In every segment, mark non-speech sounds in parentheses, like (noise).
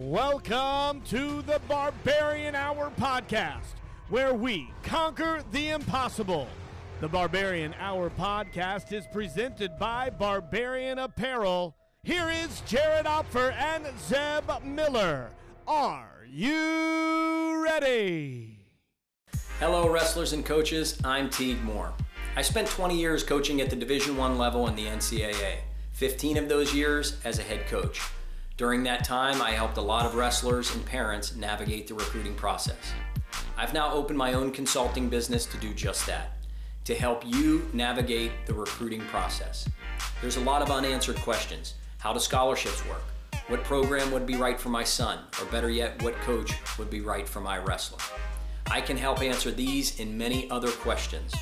Welcome to the Barbarian Hour podcast, where we conquer the impossible. The Barbarian Hour podcast is presented by Barbarian Apparel. Here is Jared Opfer and Zeb Miller. Are you ready? Hello, wrestlers and coaches. I'm Teague Moore. I spent 20 years coaching at the Division One level in the NCAA. 15 of those years as a head coach. During that time, I helped a lot of wrestlers and parents navigate the recruiting process. I've now opened my own consulting business to do just that, to help you navigate the recruiting process. There's a lot of unanswered questions. How do scholarships work? What program would be right for my son? Or better yet, what coach would be right for my wrestler? I can help answer these and many other questions.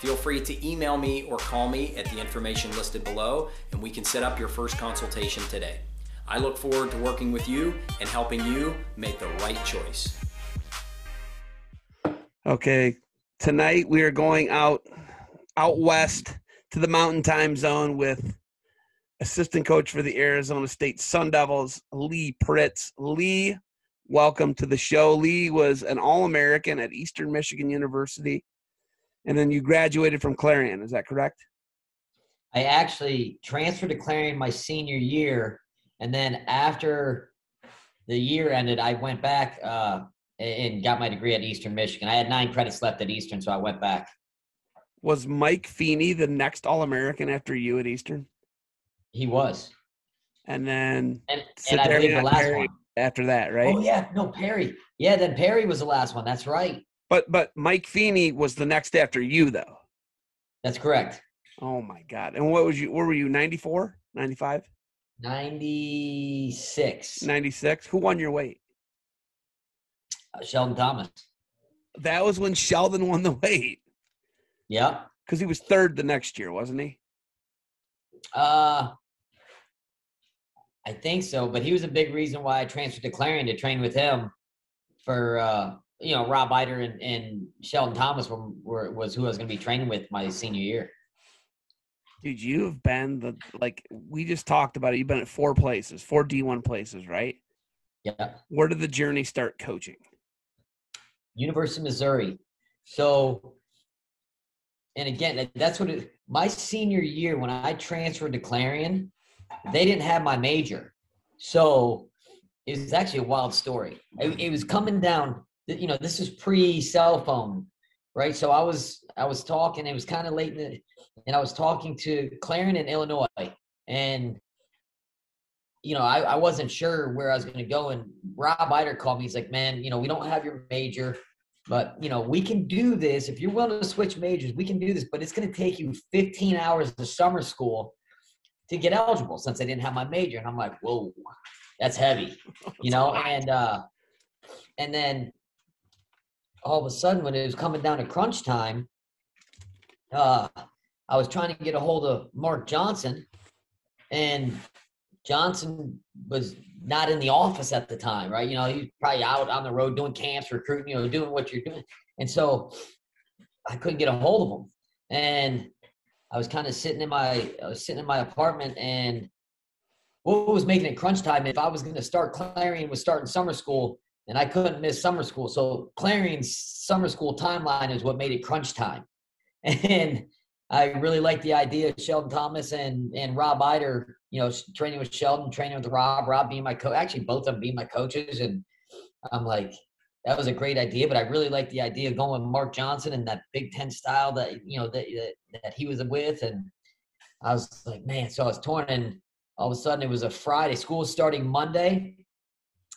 Feel free to email me or call me at the information listed below, and we can set up your first consultation today. I look forward to working with you and helping you make the right choice. Okay, tonight we are going out out west to the Mountain Time Zone with assistant coach for the Arizona State Sun Devils, Lee Pritts. Lee, welcome to the show. Lee was an All American at Eastern Michigan University, and then you graduated from Clarion. Is that correct? I actually transferred to Clarion my senior year, and then after the year ended, I went back uh, and got my degree at Eastern Michigan. I had nine credits left at Eastern, so I went back. Was Mike Feeney the next All American after you at Eastern? He was. And then and, and I believe the last Perry one. after that, right? Oh yeah, no Perry. Yeah, then Perry was the last one. That's right. But but Mike Feeney was the next after you though. That's correct. Oh my god. And what was you where were you 94? 95? 96. 96. Who won your weight? Uh, Sheldon Thomas. That was when Sheldon won the weight Yeah. cuz he was third the next year, wasn't he? Uh I think so, but he was a big reason why I transferred to Clarion to train with him for uh you know Rob Eiter and, and Sheldon Thomas were, were was who I was going to be training with my senior year. Dude, you've been the like we just talked about it. You've been at four places, four D1 places, right? Yeah. Where did the journey start coaching? University of Missouri. So, and again, that's what it, my senior year when I transferred to Clarion, they didn't have my major. So it was actually a wild story. It, it was coming down, you know, this is pre cell phone, right? So I was, I was talking, it was kind of late in the, and I was talking to Clarion in Illinois and you know, I, I wasn't sure where I was going to go. And Rob Eiter called me. He's like, man, you know, we don't have your major, but, you know, we can do this. If you're willing to switch majors, we can do this, but it's going to take you 15 hours of summer school to get eligible since I didn't have my major. And I'm like, whoa, that's heavy, you know? (laughs) And, uh, and then all of a sudden when it was coming down to crunch time, uh, I was trying to get a hold of Mark Johnson and Johnson was not in the office at the time, right? You know, he was probably out on the road doing camps, recruiting, you know, doing what you're doing. And so I couldn't get a hold of him. And I was kind of sitting in my I was sitting in my apartment and what was making it crunch time if I was going to start Clarion was starting summer school and I couldn't miss summer school. So Clarion's summer school timeline is what made it crunch time. (laughs) And I really like the idea of Sheldon Thomas and and Rob Eiter, you know, training with Sheldon, training with Rob, Rob being my coach, actually both of them being my coaches. And I'm like, that was a great idea, but I really like the idea of going with Mark Johnson and that Big Ten style that, you know, that, that, that he was with. And I was like, man, so I was torn and all of a sudden it was a Friday. School starting Monday.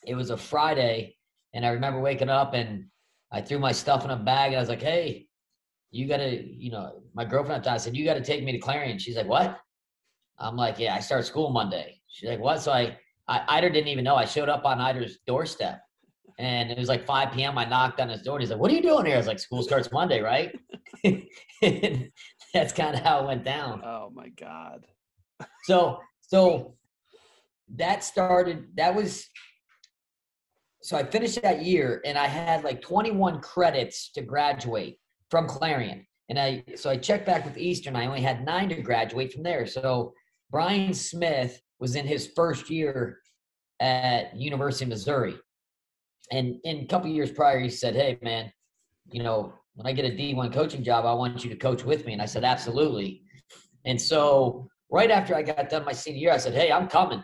It was a Friday. And I remember waking up and I threw my stuff in a bag and I was like, hey, you gotta, you know, my girlfriend at the time said, you gotta take me to Clarion. She's like, what? I'm like, yeah, I start school Monday. She's like, what? So I, I, Eiter didn't even know. I showed up on Eiter's doorstep and it was like 5 p.m. I knocked on his door and he's like, what are you doing here? I was like, school starts Monday, right? (laughs) and that's kind of how it went down. Oh my God. So, so that started, that was, so I finished that year and I had like 21 credits to graduate from Clarion. And I so I checked back with Eastern. I only had nine to graduate from there. So Brian Smith was in his first year at University of Missouri. And in a couple years prior, he said, Hey, man, you know, when I get a D1 coaching job, I want you to coach with me. And I said, Absolutely. And so right after I got done my senior year, I said, Hey, I'm coming.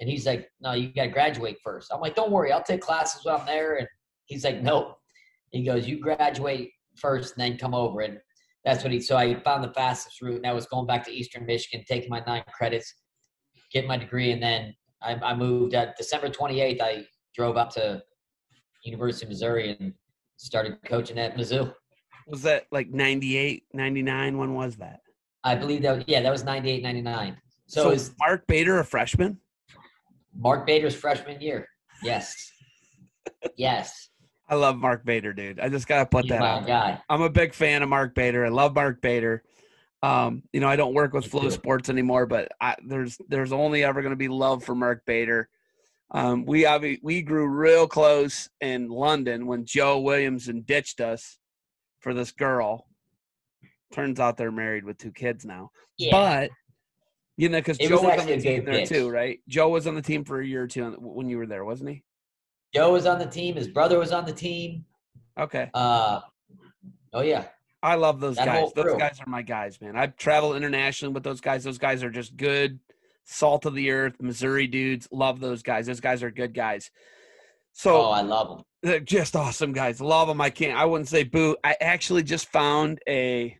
And he's like, No, you got to graduate first. I'm like, Don't worry, I'll take classes while I'm there. And he's like, Nope. He goes, You graduate first and then come over. And that's what he, so I found the fastest route. And that was going back to Eastern Michigan, taking my nine credits, get my degree. And then I, I moved at December 28th. I drove up to University of Missouri and started coaching at Mizzou. Was that like 98, 99? When was that? I believe that, yeah, that was 98, 99. So, So, is Mark Bader a freshman? Mark Bader's freshman year. Yes. (laughs) yes. I love Mark Bader, dude. I just gotta put He's that my out. guy. I'm a big fan of Mark Bader. I love Mark Bader. Um, you know, I don't work with Me Flow too. Sports anymore, but I, there's there's only ever going to be love for Mark Bader. Um, we obvi- we grew real close in London when Joe Williamson ditched us for this girl. Turns out they're married with two kids now. Yeah. But you know, because Joe was was on the team there pitch. too, right? Joe was on the team for a year or two when you were there, wasn't he? Joe was on the team. His brother was on the team. Okay. Uh, oh, yeah. I love those That guys. Those guys are my guys, man. I've traveled internationally with those guys. Those guys are just good, salt of the earth, Missouri dudes. Love those guys. Those guys are good guys. Oh, So I love them. they're just awesome guys. Love them. I can't. I wouldn't say boo. I actually just found a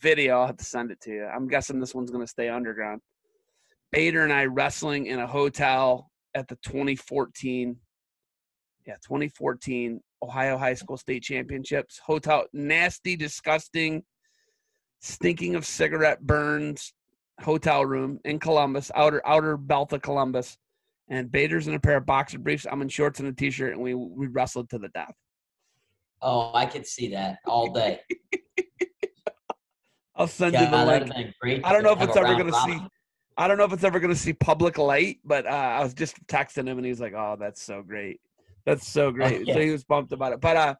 video. I'll have to send it to you. I'm guessing this one's going to stay underground. Bader and I wrestling in a hotel at the 2014, yeah, 2014 Ohio High School State Championships. Hotel, nasty, disgusting, stinking of cigarette burns. Hotel room in Columbus, outer outer belt of Columbus, and Bader's in a pair of boxer briefs. I'm in shorts and a t-shirt, and we we wrestled to the death. Oh, I could see that all day. (laughs) I'll send God, you the link. have been great. I don't know if it's ever gonna see. I don't know if it's ever going to see public light, but uh, I was just texting him and he's like, "Oh, that's so great. That's so great." yeah. So he was pumped about it. But uh,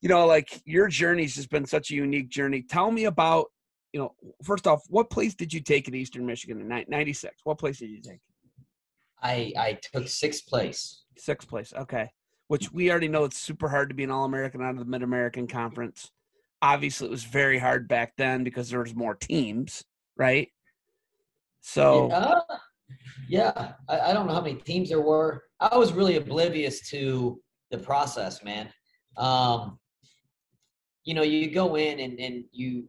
you know, like your journey's just been such a unique journey. Tell me about, you know, first off, what place did you take in Eastern Michigan in '96? What place did you take? I I took sixth place. Sixth place. Okay. Which we already know it's super hard to be an All American out of the Mid American Conference. Obviously, it was very hard back then because there was more teams, right? So Uh, yeah, I, I don't know how many teams there were. I was really oblivious to the process, man. Um, you know, you go in and, and you,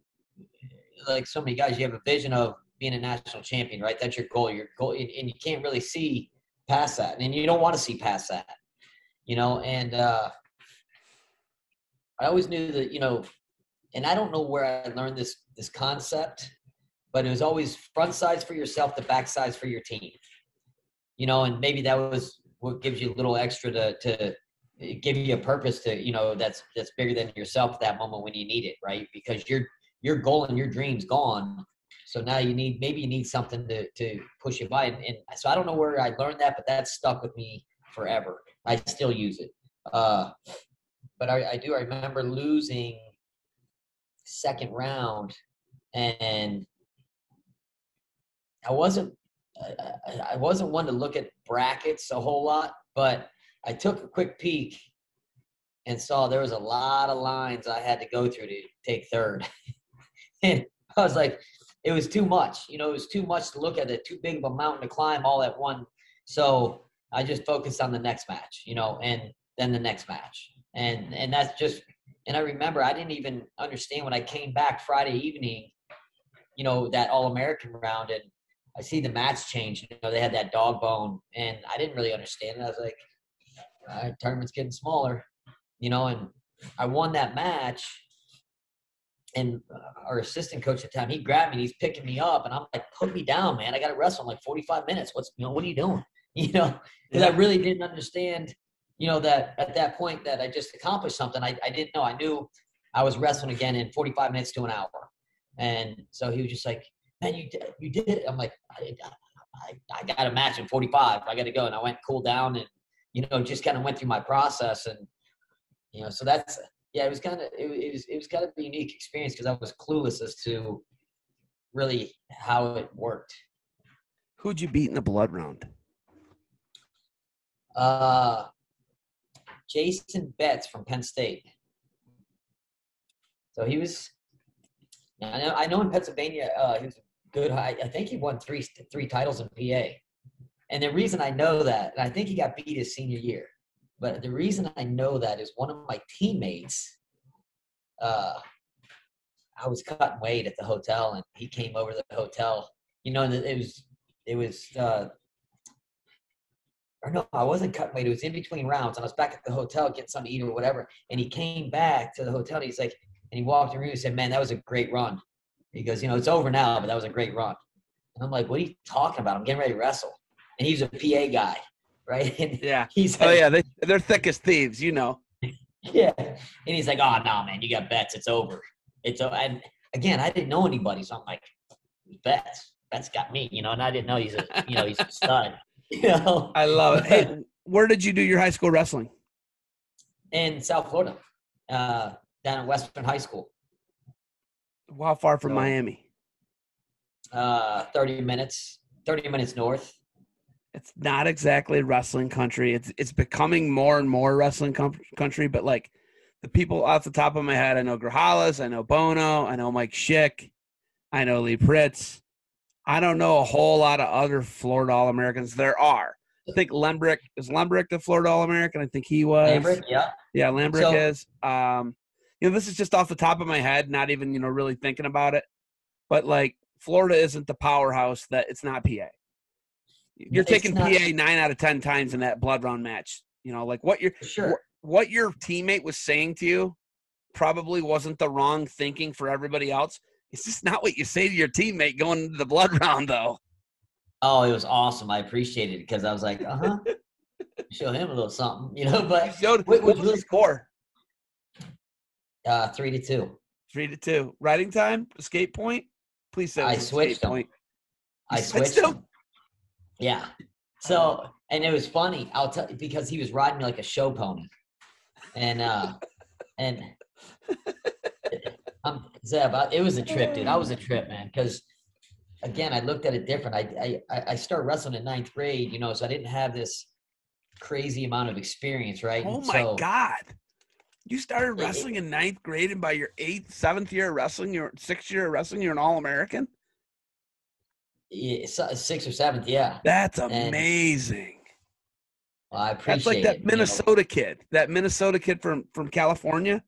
like so many guys, you have a vision of being a national champion, right? That's your goal. Your goal, and, and you can't really see past that, and you don't want to see past that, you know. And uh, I always knew that, you know, and I don't know where I learned this this concept but it was always front sides for yourself, the back sides for your team. You know, and maybe that was what gives you a little extra to to give you a purpose to you know that's that's bigger than yourself at that moment when you need it, right? Because your your goal and your dream's gone. So now you need maybe you need something to to push you by. And, and so I don't know where I learned that, but that stuck with me forever. I still use it. Uh, but I, I do. I remember losing second round and I wasn't I, wasn't one to look at brackets a whole lot, but I took a quick peek and saw there was a lot of lines I had to go through to take third. (laughs) and I was like, it was too much. You know, it was too much to look at it, too big of a mountain to climb all at one. So I just focused on the next match, you know, and then the next match. And and that's just and I remember I didn't even understand when I came back Friday evening, you know, that all American round and I see the mats change. You know, they had that dog bone, and I didn't really understand it. I was like, all right, tournament's getting smaller, you know, and I won that match. And uh, our assistant coach at the time, he grabbed me and he's picking me up, and I'm like, put me down, man. I got to wrestle in like 45 minutes. What's, you know, what are you doing? (laughs) You know, because I really didn't understand, you know, that at that point that I just accomplished something. I, I didn't know. I knew I was wrestling again in 45 minutes to an hour. And so he was just like, man, you did, you did it. I'm like, I, I, I got a match in 45. I got to go. And I went cool down and, you know, just kind of went through my process. And, you know, so that's, yeah, it was kind of, it, it was, it was kind of a unique experience because I was clueless as to really how it worked. who'd you beat in the blood round? Uh, Jason Betts from Penn State. So he was. I know. I know in Pennsylvania, uh, he was a good. I, I think he won three three titles in PA. And the reason I know that, and I think he got beat his senior year, but the reason I know that is one of my teammates. Uh, I was cutting weight at the hotel, and he came over to the hotel. You know, and it was it was. Uh, or no, I wasn't cutting weight. It was in between rounds, and I was back at the hotel getting something to eat or whatever. And he came back to the hotel. And he's like, and he walked in the room and said, "Man, that was a great run." He goes, "You know, it's over now, but that was a great run." And I'm like, "What are you talking about? I'm getting ready to wrestle." And he's a PA guy, (laughs) right? And Yeah. he's Oh yeah, they they're thick as thieves, you know. (laughs) yeah. And he's like, "Oh no, man, you got Betts. It's over. It's o-" and again, I didn't know anybody, so I'm like, Betts. Betts got me, you know, and I didn't know he's a, you know, he's a stud, (laughs) you know. I love it. Hey, (laughs) where did you do your high school wrestling? in South Florida, uh, down at Western High School. How far from So- Miami? Uh, 30 minutes, 30 minutes north. It's not exactly wrestling country. It's it's becoming more and more wrestling com- country, but like the people off the top of my head, I know Grahalas, I know Bono, I know Mike Schick, I know Lee Pritts. I don't know a whole lot of other Florida All Americans. There are. I think Lembrick is Lembrick the Florida All American. I think he was. Lambrick, yeah. Yeah, Lambrick So- is. Um, you know, this is just off the top of my head, not even you know really thinking about it. But like, Florida isn't the powerhouse that it's not PA. You're taking not- PA nine out of ten times in that blood round match. You know, like what your Sure. what your teammate was saying to you probably wasn't the wrong thinking for everybody else. It's just not what you say to your teammate going into the blood (laughs) round, though. Oh, it was awesome. I appreciated it because I was like, uh huh. (laughs) Show him a little something, you know. But showed- Wait, what was the score? uh, three to two. Three to two. Riding time, escape point. Please say I switched escape switched 'em. point. I switched him. Yeah. So, and it was funny. I'll tell you because he was riding me like a show pony, and uh, and (laughs) um, Zeb, I, it was a trip, dude. I was a trip, man. Because again, I looked at it different. I I I started wrestling in ninth grade, you know, so I didn't have this crazy amount of experience, right? Oh And my so, god! You started It- it- wrestling in ninth grade, and by your eighth, seventh year of wrestling, you're sixth year of wrestling, you're an All American. Yeah, sixth or seventh, yeah. That's And amazing. Well, I That's appreciate like that it, you know. Minnesota kid, that Minnesota kid from from California,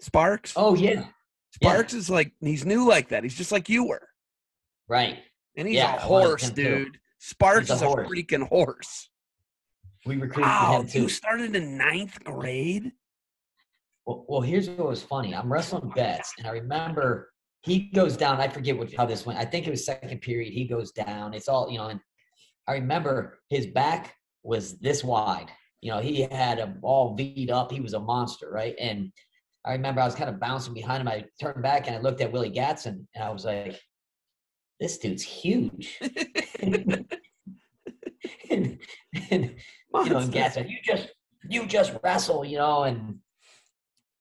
Sparks. Oh yeah, yeah. Sparks is like he's new like that. He's just like you were, right. and he's Yeah, a horse, him too. dude. Sparks a is a horse. freaking horse. We recruited Wow, him too. you started in ninth grade. Well, well, here's what was funny. I'm oh wrestling Betts, and I remember he goes down. I forget what, how this went. I think it was second period. He goes down. It's all you know. And I remember his back was this wide. You know, he had him all V'd up. He was a monster, right? And I remember I was kind of bouncing behind him. I turned back and I looked at Willie Gadson, and I was like, "This dude's huge." (laughs) and, and, you know, and Gadson, you just you just wrestle, you know, and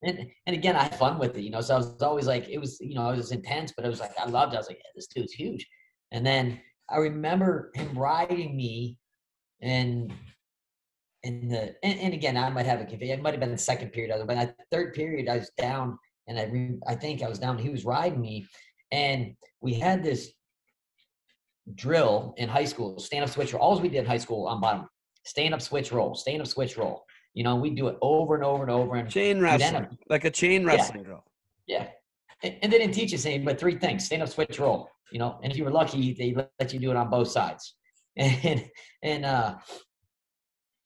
and and again, I had fun with it, you know. So I was always like, it was, you know, it was intense, but it was like I loved. it. I was like, yeah, this dude's huge. And then I remember him riding me, and in the and, and again, I might have a confusion. It might have been the second period, but that third period, I was down, and I re, I think I was down. He was riding me, and we had this drill in high school, stand up switch roll. All we did in high school on bottom, stand up switch roll, stand up switch roll. You know, we do it over and over and over. And Chain wrestling, up- like a chain wrestling drill. yeah. And, and they didn't teach us anything but three things stand up, switch, roll. You know, and if you were lucky, they let you do it on both sides. (laughs) And, and, uh,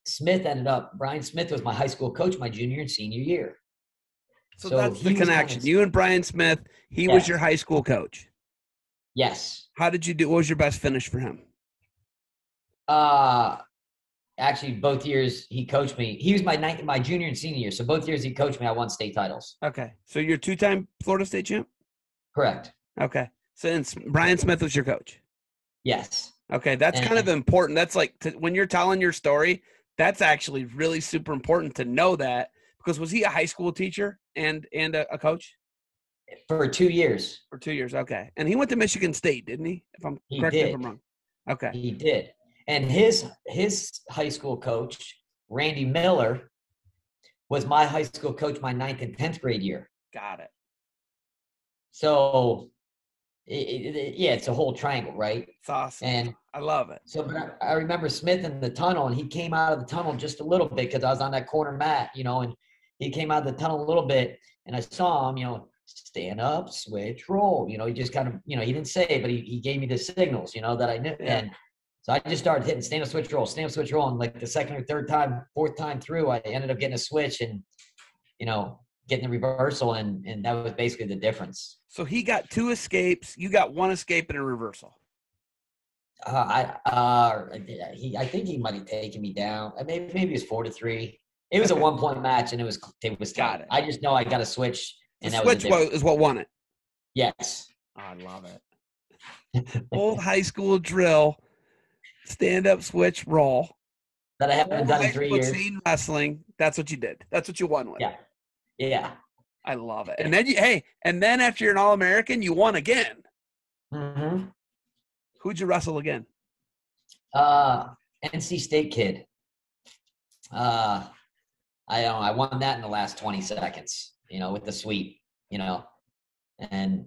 Smith ended up, Brian Smith was my high school coach my junior and senior year. So, So that's the connection. You and Brian Smith. He was your high school coach. Yes. How did you do? What was your best finish for him? Uh, actually, both years he coached me. He was my ninth, my junior and senior year. So both years he coached me, I won state titles. Okay, so you're two-time Florida State champ. Correct. Okay, since Brian Smith was your coach. Yes. Okay, that's kind of important. That's like to, when you're telling your story. That's actually really super important to know that because was he a high school teacher and and a, a coach For two years. for two years? Okay, and he went to Michigan State, didn't he? If I'm He correct if. I'm wrong. Okay, He did. and his his high school coach, Randy Miller, was my high school coach my ninth and tenth grade year. Got it. So, it, it, yeah, it's a whole triangle, right? It's awesome. And I love it. so, but I, I remember Smith in the tunnel, and he came out of the tunnel just a little bit because I was on that corner mat, you know, and he came out of the tunnel a little bit, and I saw him, you know, stand up, switch, roll. You know, he just kind of, you know, he didn't say, but he, he gave me the signals, you know, that I knew. Yeah. And so I just started hitting stand up, switch, roll, stand up, switch, roll, and like the second or third time, fourth time through, I ended up getting a switch and, you know, getting the reversal, and and that was basically the difference. So he got two escapes. You got one escape and a reversal. Uh, I uh, he I think he might have taken me down. Uh, Maybe maybe it was four to three. It was a one point match, and it was it was Got it. I just know I got a switch, The that switch was, is what won it. yes. I love it. Old high school drill, stand up, switch, roll. That I haven't Old done in three years. wrestling. That's what you did. That's what you won with. Yeah. Yeah. I love it. And then you, hey, and then after you're an All American, you won again. hmm Who'd you wrestle again? Uh, NC State kid. Uh, I don't know. I won that in the last 20 seconds, you know, with the sweep, you know, and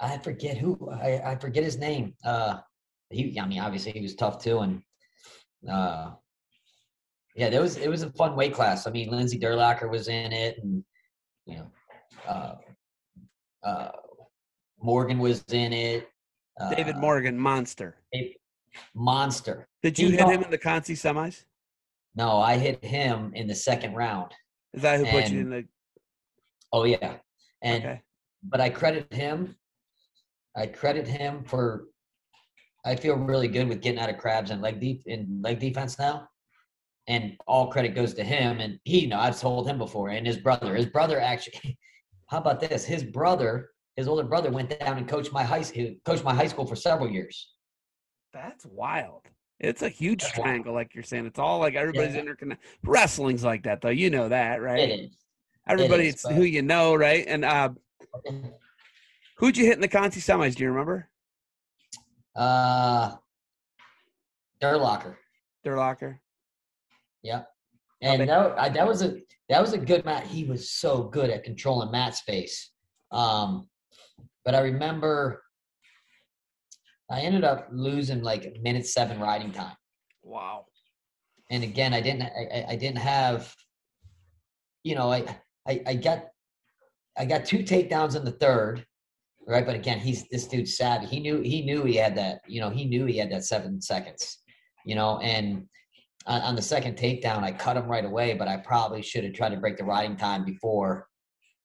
I forget who, I, I forget his name. Uh, he, I mean, obviously he was tough too. And, uh, yeah, there was, it was a fun weight class. I mean, Lindsey Durlacher was in it and, you know, uh, uh, Morgan was in it. David uh, Morgan, monster. Monster. Did you he hit him in the Conti semis? No, I hit him in the second round. Is that who put you in the? Oh yeah, and okay. but I credit him. I credit him for. I feel really good with getting out of crabs and leg deep in leg defense now, and all credit goes to him. And he, you know, I've told him before, and his brother. His brother actually. (laughs) How about this? His brother, his older brother, went down and coached my high school. Coached my high school for several years. That's wild. It's a huge That's wild. triangle, like you're saying. It's all like everybody's Yeah. interconnected. Wrestling's like that, though. You know that, right? It is. Everybody, is, it's but- who you know, right? And uh, (laughs) who'd you hit in the Conti semis? Do you remember? Uh, Durlacher. Durlacher. Yep. And that, I, that was a that was a good match. He was so good at controlling mat space. Um, but I remember I ended up losing like minute seven riding time. Wow. And again, I didn't I, I- I didn't have, you know, I, I I got I got two takedowns in the third, right? But again, he's this dude's savvy. He knew he knew he had that, you know, he knew he had that seven seconds, you know, and on, on the second takedown, I cut him right away, but I probably should have tried to break the riding time before,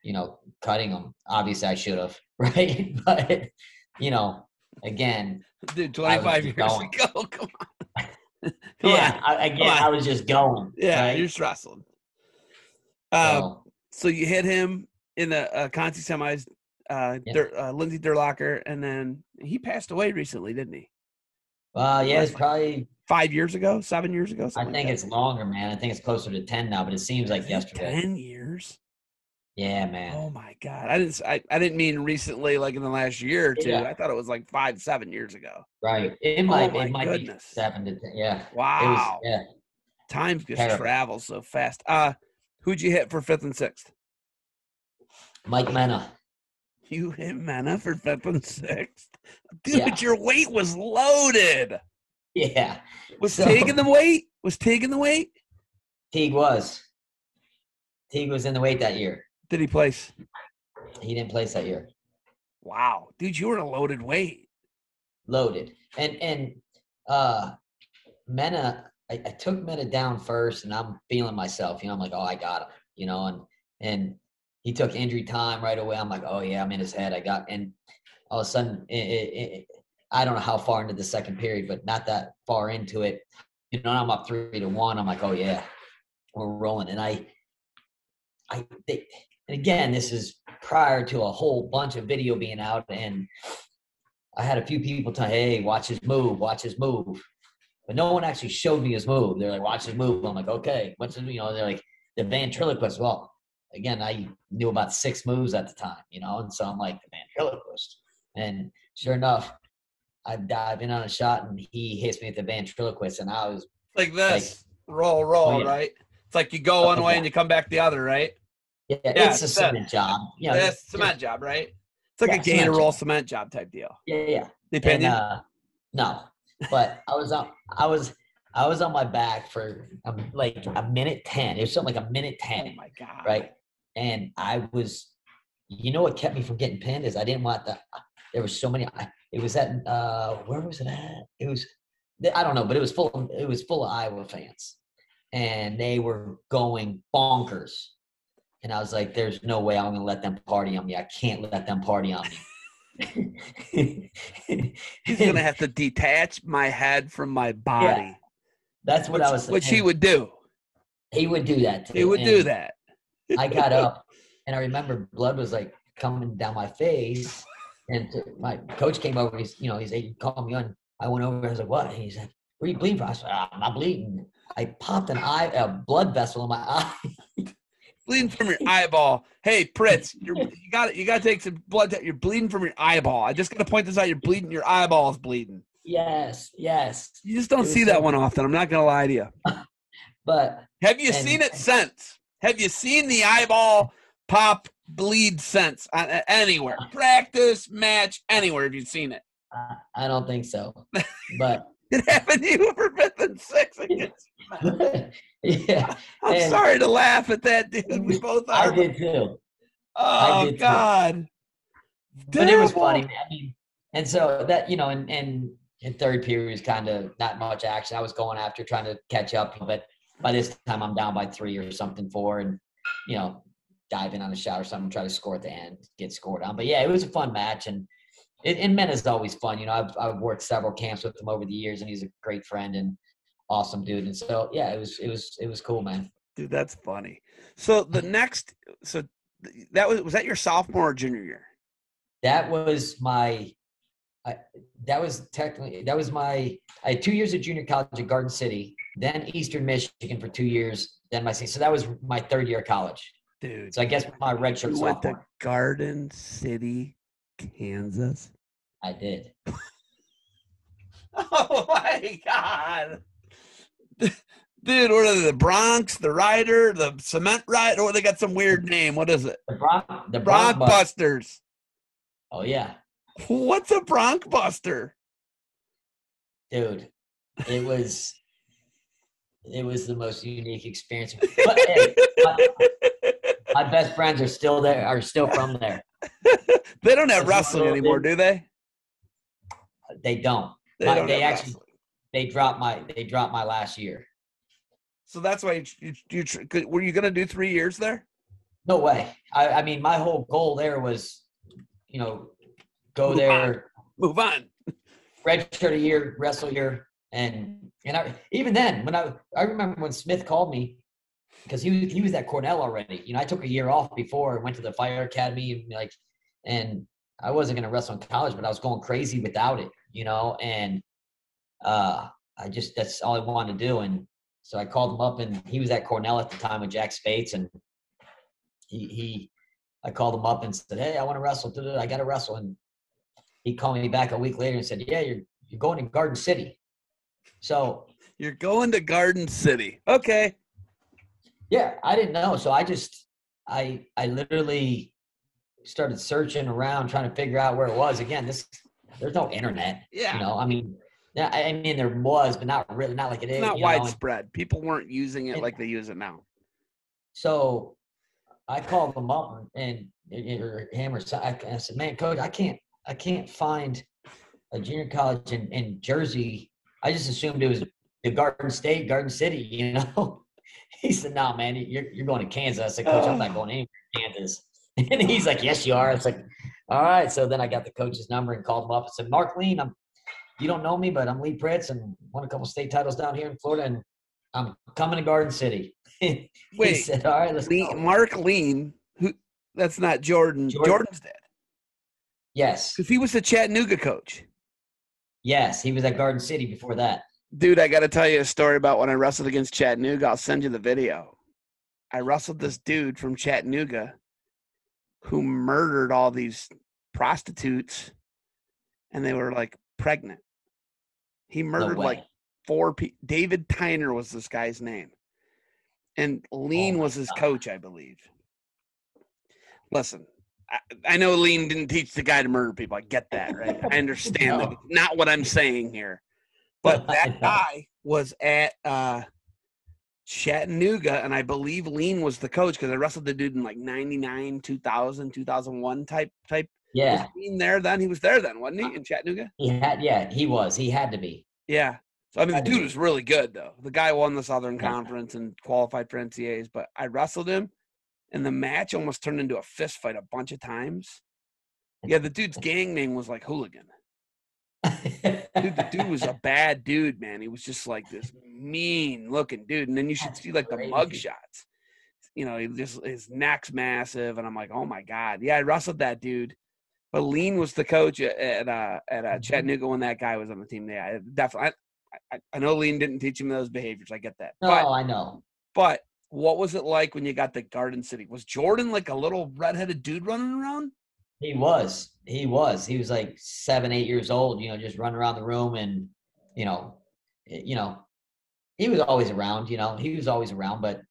you know, cutting him. Obviously, I should have, (laughs) right? but you know, again, Dude, 25 years going. ago. (laughs) Come on. (laughs) Come yeah, on. I, again, on. I was just going. Yeah, right? you're just wrestling. Uh, So, so you hit him in the uh, Conti semis, uh, Yeah. Dur- uh, Lindsey Durlacher, and then he passed away recently, didn't he? Uh, yeah, it's probably. Five years ago, seven years ago. I think like it's longer, man. I think it's closer to ten now, but it seems like yesterday. Ten years. Yeah, man. Oh my god! I didn't. I, I didn't mean recently, like in the last year or two. Yeah. I thought it was like five, seven years ago. Right. It might. Oh my it might goodness. be seven to ten. Yeah. Wow. was. Yeah. Time just Terrible. travels so fast. Uh, who'd you hit for fifth and sixth? Mike Mena. You hit Mena for fifth and sixth. Dude, Yeah. your weight was loaded. Yeah. Was So- taking the weight? Was taking the weight? Teague was. Teague was in the weight that year. Did he place? He didn't place that year. Wow, dude, you were a loaded weight. Loaded. And and uh Mena, I, I took Mena down first and I'm feeling myself. You know, I'm like, oh I got him, you know, and and he took injury time right away. I'm like, oh yeah, I'm in his head. I got and all of a sudden it, it, it, I don't know how far into the second period, but not that far into it. You know, I'm up three to one. I'm like, oh yeah, we're rolling. And I, I, they, and again, this is prior to a whole bunch of video being out, and I had a few people tell, hey, watch his move, watch his move, but no one actually showed me his move. They're like, watch his move. I'm like, okay, what's his, you know? They're like, the ventriloquist. Well, again, I knew about six moves at the time, you know, and so I'm like the ventriloquist, and sure enough, I dive in on a shot and he hits me with the ventriloquist, and I was Like this. roll, roll, Oh, yeah. right? It's like you go one Oh, way and you come back the other, right? yeah, Yeah, it's a that- cement job. You know, That's just- cement job, right? It's like Yeah, a gator cement roll cement job type deal. Yeah, yeah. Pay And uh, no, but I was on. I was. I was on my back for um, like a minute ten. It was something like a minute oh ten, my god! right? And I was. You know what kept me from getting pinned is I didn't want the. There was so many. I, it was at uh, where was it at? It was. I don't know, but it was full. Of, it was full of Iowa fans, and they were going bonkers. And I was like, "There's no way I'm gonna let them party on me. I can't let them party on me." (laughs) He's gonna have to detach my head from my body. That's what which, I was. which he would do. He would do that too. He would do that. I got up, and I remember blood was like coming down my face, and my coach came over. He's, you know, he's he called me on. I went over. And I was like, "What?" And he said, "Where are you bleeding from?" I said, "Ah, "I'm not bleeding." I popped an eye, a blood vessel in my (laughs) eye. Bleeding from your eyeball. Hey, Pritts, you're, you got You got to take some blood. You're bleeding from your eyeball. I just got to point this out. You're bleeding. Your eyeball's bleeding. yes, yes. You just don't see that one often. I'm not gonna lie to you. (laughs) But Have you And- seen it since? Have you seen the eyeball pop bleed since uh, uh, anywhere? (laughs) Practice, match, anywhere? Have you seen it? I, I don't think so. (laughs) But It happened to you for fifth and six (laughs) against. yeah, I'm And- sorry to laugh at that, dude. We both I did too. Oh did too. God. but it was funny. I mean, and so that you know, and and in third period was kind of not much action. I was going after trying to catch up, but by this time I'm down by three or something, four, and you know, dive in on a shot or something, try to score at the end, get scored on. But yeah, it was a fun match, and it, and men is always fun. You know, I've I've worked several camps with him over the years, and he's a great friend and awesome dude. And so yeah, it was it was it was cool, man. Dude, that's funny. So the (laughs) next, so that was was that your sophomore or junior year? that was my I, that was technically that was my I had two years of junior college at Garden City, then Eastern Michigan for two years, then my. So that was my third year of college. Dude, So I guess my red shirt you went to. Garden City, Kansas. I did. (laughs) Oh my god. Dude, what are they? The Bronx, the Rider, the Cement Rider? Or oh, they got some weird name. What is it? The Bronx, the Bronx Bronc Busters. Oh yeah, What's a Bronc Buster? dude, it was it was the most unique experience. But hey, my, my best friends are still there, are still from there. (laughs) they don't have wrestling anymore, do they? They don't. They My- don't they actually- wrestling. They dropped my they dropped my last year. So that's why you, you, you were you going to do three years there? No way. I, I mean, my whole goal there was, you know, go Move there, Move on. redshirt a year, wrestle year, and and I even then when I I remember when Smith called me because he he was at Cornell already. You know, I took a year off before, went to the fire academy, and like, and I wasn't gonna wrestle in college, but I was going crazy without it. You know, and uh, I just that's all I wanted to do, and so I called him up, and he was at Cornell at the time with Jack Spates, and he he I called him up and said, "Hey, I want to wrestle. I got to wrestle." And he called me back a week later and said, "Yeah, you're you're going to Garden City." So You're going to Garden City. Okay. yeah, I didn't know. So I just I I literally started searching around trying to figure out where it was. Again, this there's no internet. Yeah. You know, I mean, yeah, I mean there was, but not really, not like it is. it's not know, and- widespread. People weren't using it And- like they use it now. So I called them up and or him or so- I I said, "Man, coach, I can't, I can't find a junior college in, in Jersey. I just assumed it was the Garden State, Garden City. (laughs) You know?" He said, "No, man, you're you're going to Kansas." I said, "Coach, I'm not oh. going anywhere Kansas." (laughs) And he's like, "Yes, you are." It's like, "All right." So then I got the coach's number and called him up and said, "Mark Leen, I'm." You don't know me, but I'm Lee Pritts and won a couple state titles down here in Florida, and I'm coming to Garden City. (laughs) he Wait, said, "All right, let's Leen, go." Mark Leen, who that's not Jordan. Jordan. Jordan's dad. Yes, Because he was the Chattanooga coach. Yes, he was at Garden City before that. Dude, I got to tell you a story about when I wrestled against Chattanooga. I'll send you the video. I wrestled this dude from Chattanooga who murdered all these prostitutes, and they were like pregnant. He murdered way. like four people. David Tyner was this guy's name. And oh Leen Oh was his God. coach, I believe. Listen, I, know Leen didn't teach the guy to murder people. I get that, right? I understand (laughs) that. No. It's not what I'm saying here. But (laughs) that guy was at uh, Chattanooga, and I believe Leen was the coach because I wrestled the dude in like 99, 2000, 2001 type type. Yeah, Was Leen there then? He was there then, wasn't he, in Chattanooga? he had. Yeah, he was. He had to be. Yeah. So I mean, the dude was really good though. The guy won the Southern Yeah. Conference and qualified for NCAAs. But I wrestled him, and the match almost turned into a fist fight a bunch of times. Yeah, the dude's (laughs) gang name was like Hooligan. Dude, the dude was a (laughs) bad dude, man. He was just like this mean looking dude. And then you should That's see like the crazy. mug shots. You know, he just his neck's massive, and I'm like, oh my god, yeah, I wrestled that dude. But Leen was the coach at at, uh, at uh, Mhm. Chattanooga when that guy was on the team. Yeah, I definitely. I, I, I know Leen didn't teach him those behaviors. I get that. no, But I know. but what was it like when you got to Garden City? Was Jordan like a little redheaded dude running around? He was. He was. He was like seven, eight years old. You know, just running around the room, and you know, eh, you know, he was always around. You know, he was always around. But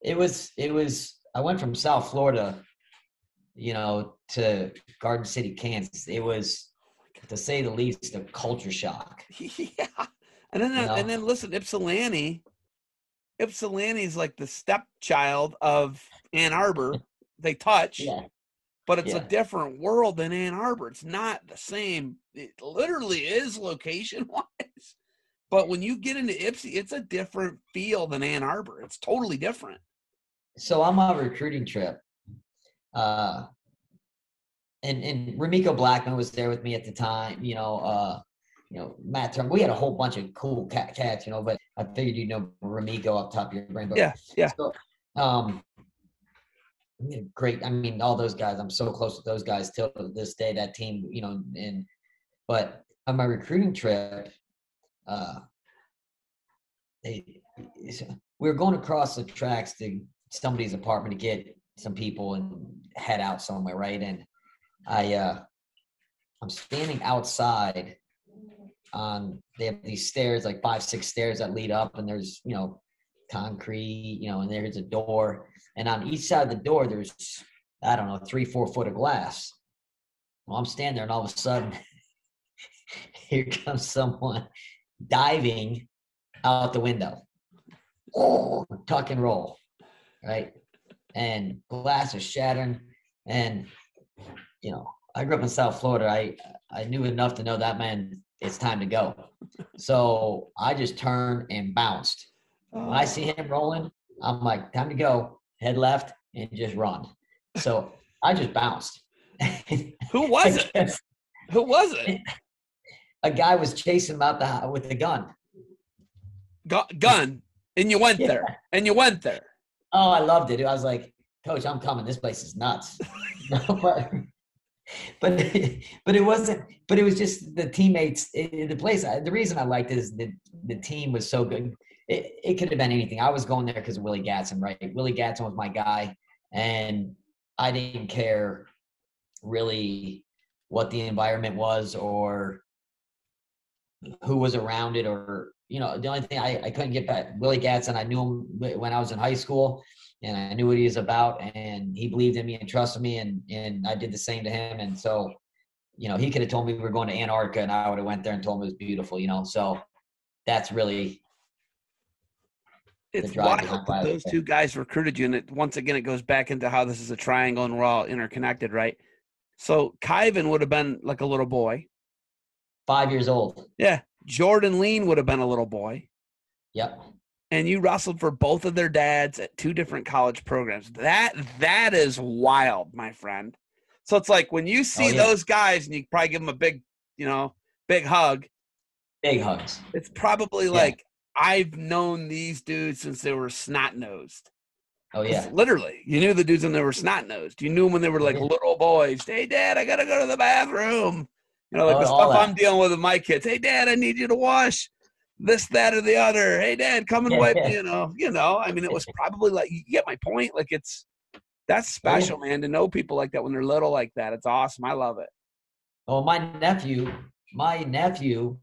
it was. It was. I went from South Florida, you know, to Garden City, Kansas. It was, to say the least, a culture shock. (laughs) yeah. And then You uh, know? and then listen, Ypsilanti. Ypsilanti's like the stepchild of Ann Arbor. (laughs) They touch, Yeah. but it's a different world than Ann Arbor. It's not the same. It literally is location (laughs) wise. But when you get into Ypsi, it's a different feel than Ann Arbor. It's totally different. so I'm on a recruiting trip. Uh and and Ramiko Blackman was there with me at the time, you know, uh you know, Matt Turner. We had a whole bunch of cool cat cats, you know, but I figured you know Ramiko up top of your brain. But Yeah, yeah. So, um great. I mean, all those guys, I'm so close with those guys till this day, that team, you know, and but on my recruiting trip, uh they we were going across the tracks to somebody's apartment to get some people and head out somewhere, right? And I uh I'm standing outside on they have these stairs, like five, six stairs that lead up, and there's you know concrete, you know, and there's a door. And on each side of the door there's I don't know, three, four foot of glass. Well, I'm standing there and all of a sudden (laughs) here comes someone diving out the window. Oh, (laughs) tuck and roll, right? And glass is shattering. And you know, I grew up in South Florida. I I knew enough to know that man it's time to go. So I just turned and bounced. When I see him rolling, I'm like, time to go. Head left and just run. So I just bounced. (laughs) Who was it? Who was it? (laughs) A guy was chasing him out the with the gun. Gu- gun. And you went (laughs) Yeah. there. And you went there. Oh, I loved it. I was like, Coach, I'm coming. This place is nuts. No, but (laughs) but but it wasn't. But it was just the teammates. It, the place. The reason I liked it is the the team was so good. It, it could have been anything. I was going there because of Willie Gadson, right? Willie Gadson was my guy, and I didn't care really what the environment was or who was around it or you know the only thing I, I couldn't get back Willie Gadson I knew him when I was in high school and I knew what he was about and he believed in me and trusted me and and I did the same to him and so you know he could have told me we were going to Antarctica and I would have went there and told him it was beautiful you know so that's really It's wild that those two guys recruited you, and it, once again, it goes back into how this is a triangle and we're all interconnected, right? So Kyven would have been like a little boy. five years old Yeah. Jordan Leen would have been a little boy. yep And you wrestled for both of their dads at two different college programs. That that is wild, my friend. So it's like when you oh, see Oh, yeah. those guys and you probably give them a big, you know, big hug, big hugs it's probably Yeah. like I've known these dudes since they were snot nosed. oh yeah Literally, you knew the dudes when they were snot nosed. You knew them when they were oh, like Yeah. little boys. Hey, Dad, I gotta go to the bathroom. You know, like Oh, the stuff I'm dealing with with my kids. Hey, Dad, I need you to wash this, that, or the other. Hey, Dad, come and Yeah, wipe. yeah. You know, you know. I mean, it was probably like you get my point. Like it's that's Oh, yeah. special, man. To know people like that when they're little like that, it's awesome. I love it. Well, my nephew, my nephew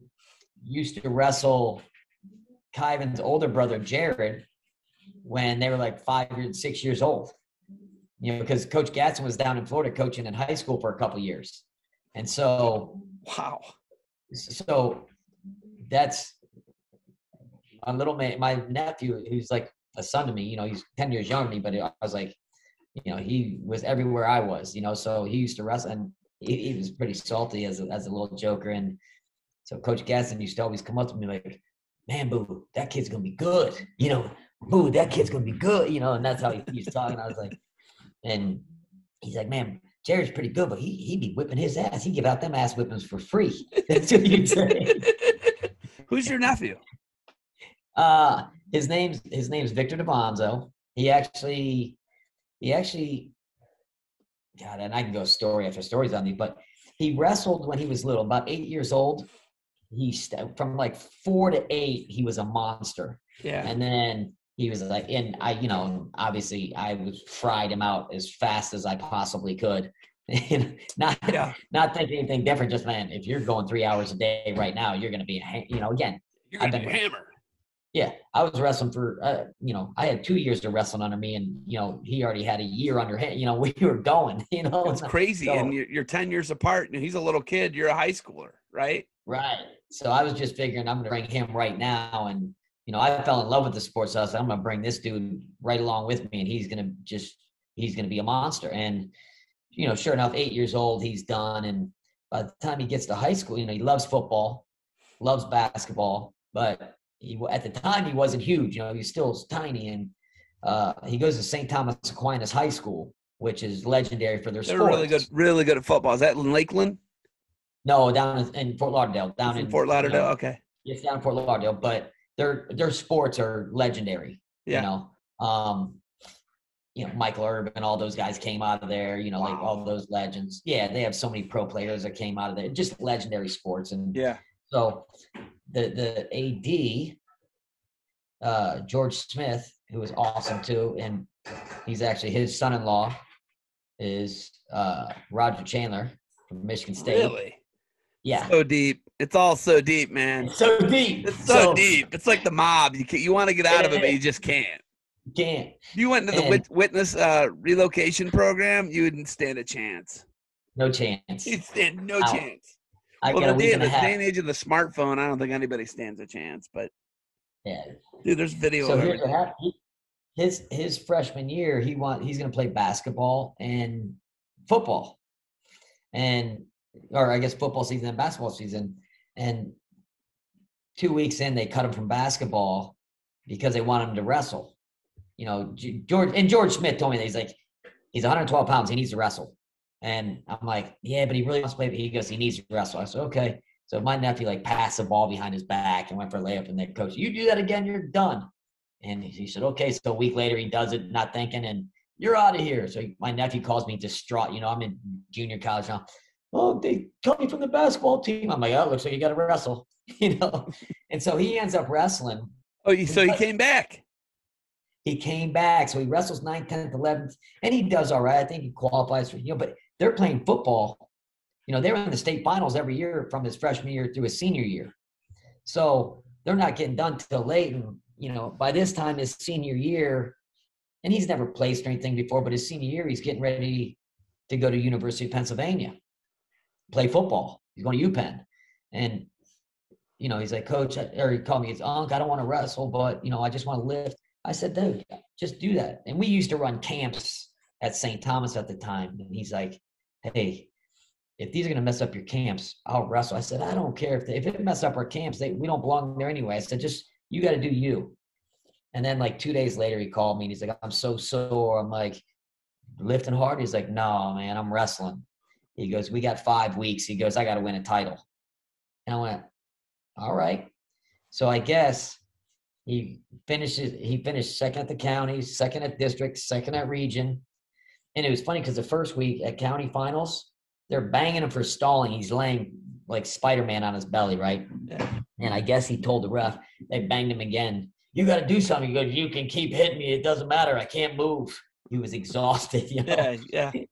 used to wrestle Kyven's older brother Jared when they were like five or six years old. You know, because Coach Gadson was down in Florida coaching in high school for a couple years, and so Wow. so that's my little man, my nephew, who's like a son to me. You know, he's ten years younger than me, but I was like, you know, he was everywhere I was. You know, so he used to wrestle, and he, he was pretty salty as a, as a little joker. And so Coach Gadson used to always come up to me like, "Man, boo, that kid's gonna be good." You know, boo, that kid's gonna be good. You know, and that's how he, he was talking. I was like, and he's like, "Man." Jared's pretty good, but he he'd be whipping his ass. He'd give out them ass whippings for free. (laughs) (laughs) That's what he'd say. Who's your nephew? (laughs) Uh his name's his name's Victor DeBonzo. He actually he actually God, and I can go story after stories on these, but he wrestled when he was little, about eight years old. He st- from like four to eight, he was a monster, Yeah. and then he was like, and I, you know, obviously I was fried him out as fast as I possibly could. (laughs) Not Yeah. not thinking anything different. Just man, if you're going three hours a day right now, you're going to be, a you know, again, You're I've gonna been- be a hammer. yeah, I was wrestling for, uh, you know, I had two years of wrestling under me, and you know, he already had a year under him. You know, (laughs) we were going. You know, It's crazy. So- and you're, you're 10 years apart and he's a little kid. You're a high schooler, right? right. So I was just figuring I'm going to bring him right now, and you know, I fell in love with the sports. So I said I'm going to bring this dude right along with me, and he's going to just he's going to be a monster. And you know, sure enough, eight years old, he's done, and by the time he gets to high school, you know, he loves football, loves basketball, but he at the time he wasn't huge. You know, he's still tiny, and uh, he goes to St. Thomas Aquinas High School, which is legendary for their They're sports. really good, really good at football. Is that in Lakeland? No, down in, Fort Lauderdale, down in in Fort you know, Lauderdale? Okay. It's down in Fort Lauderdale, but their their sports are legendary. Yeah. You know, um, you know Michael Irvin, all those guys came out of there. You know, like all those legends. Yeah, they have so many pro players that came out of there. Just legendary sports, and Yeah. so the the AD, uh, George Smith, who was awesome too, and he's actually his son-in-law is uh, Roger Chandler from Michigan State. Really? Yeah, So deep. It's all so deep, man. it's so deep. It's so, deep. It's like the mob. You can, you want to get out of it, but you just can't. Can't. You went into the And- witness uh, relocation program, you wouldn't stand a chance. No chance. You'd stand no chance. I well, the day, and the day and age of the smartphone, I don't think anybody stands a chance. But Yeah. dude, there's video. So here's what happened. His his freshman year, he want he's going to play basketball and football, and or I guess football season and basketball season. And two weeks in, they cut him from basketball because they want him to wrestle. You know, George and George Smith told me that he's like he's 112 pounds. He needs to wrestle. And I'm like, yeah, but he really wants to play. He goes, he needs to wrestle. I said, okay. So my nephew like passed the ball behind his back and went for a layup, and then coach, you do that again, you're done. And he said, okay. So a week later, he does it, not thinking, and you're out of here. So my nephew calls me distraught. You know, I'm in junior college now. Oh, they me from the basketball team. I'm like, oh, looks like you got to wrestle. (laughs) You know, and so he ends up wrestling. Oh, so he came back. He came back, so he wrestles 9th, 10th, 11th, and he does all right. I think he qualifies for, you know, but they're playing football. You know, they're in the state finals every year from his freshman year through his senior year. So they're not getting done till late. And, you know, by this time, his senior year, and he's never placed or anything before, but his senior year, he's getting ready to go to University of Pennsylvania, play football. He's going to UPenn. And, you know, he's like, Coach, or he called me, he's Unc, I don't want to wrestle, but, you know, I just want to lift. I said, dude, just do that. And we used to run camps at St. Thomas at the time. And he's like, hey, if these are going to mess up your camps, I'll wrestle. I said, I don't care if they, if it mess up our camps, they, we don't belong there anyway. I said, just, you got to do you. And then like two days later, he called me and he's like, I'm so sore. I'm like, lifting hard. He's like, no, man, I'm wrestling. He goes, we got five weeks. He goes, I got to win a title. And I went, all right. So I guess he finishes, he finished second at the county, second at district, second at region. And it was funny because the first week at county finals, they're banging him for stalling. He's laying like Spider Man on his belly, right? And I guess he told the ref, they banged him again. You got to do something. He goes, You can keep hitting me. It doesn't matter. I can't move. He was (laughs) exhausted. You know? Yeah, yeah.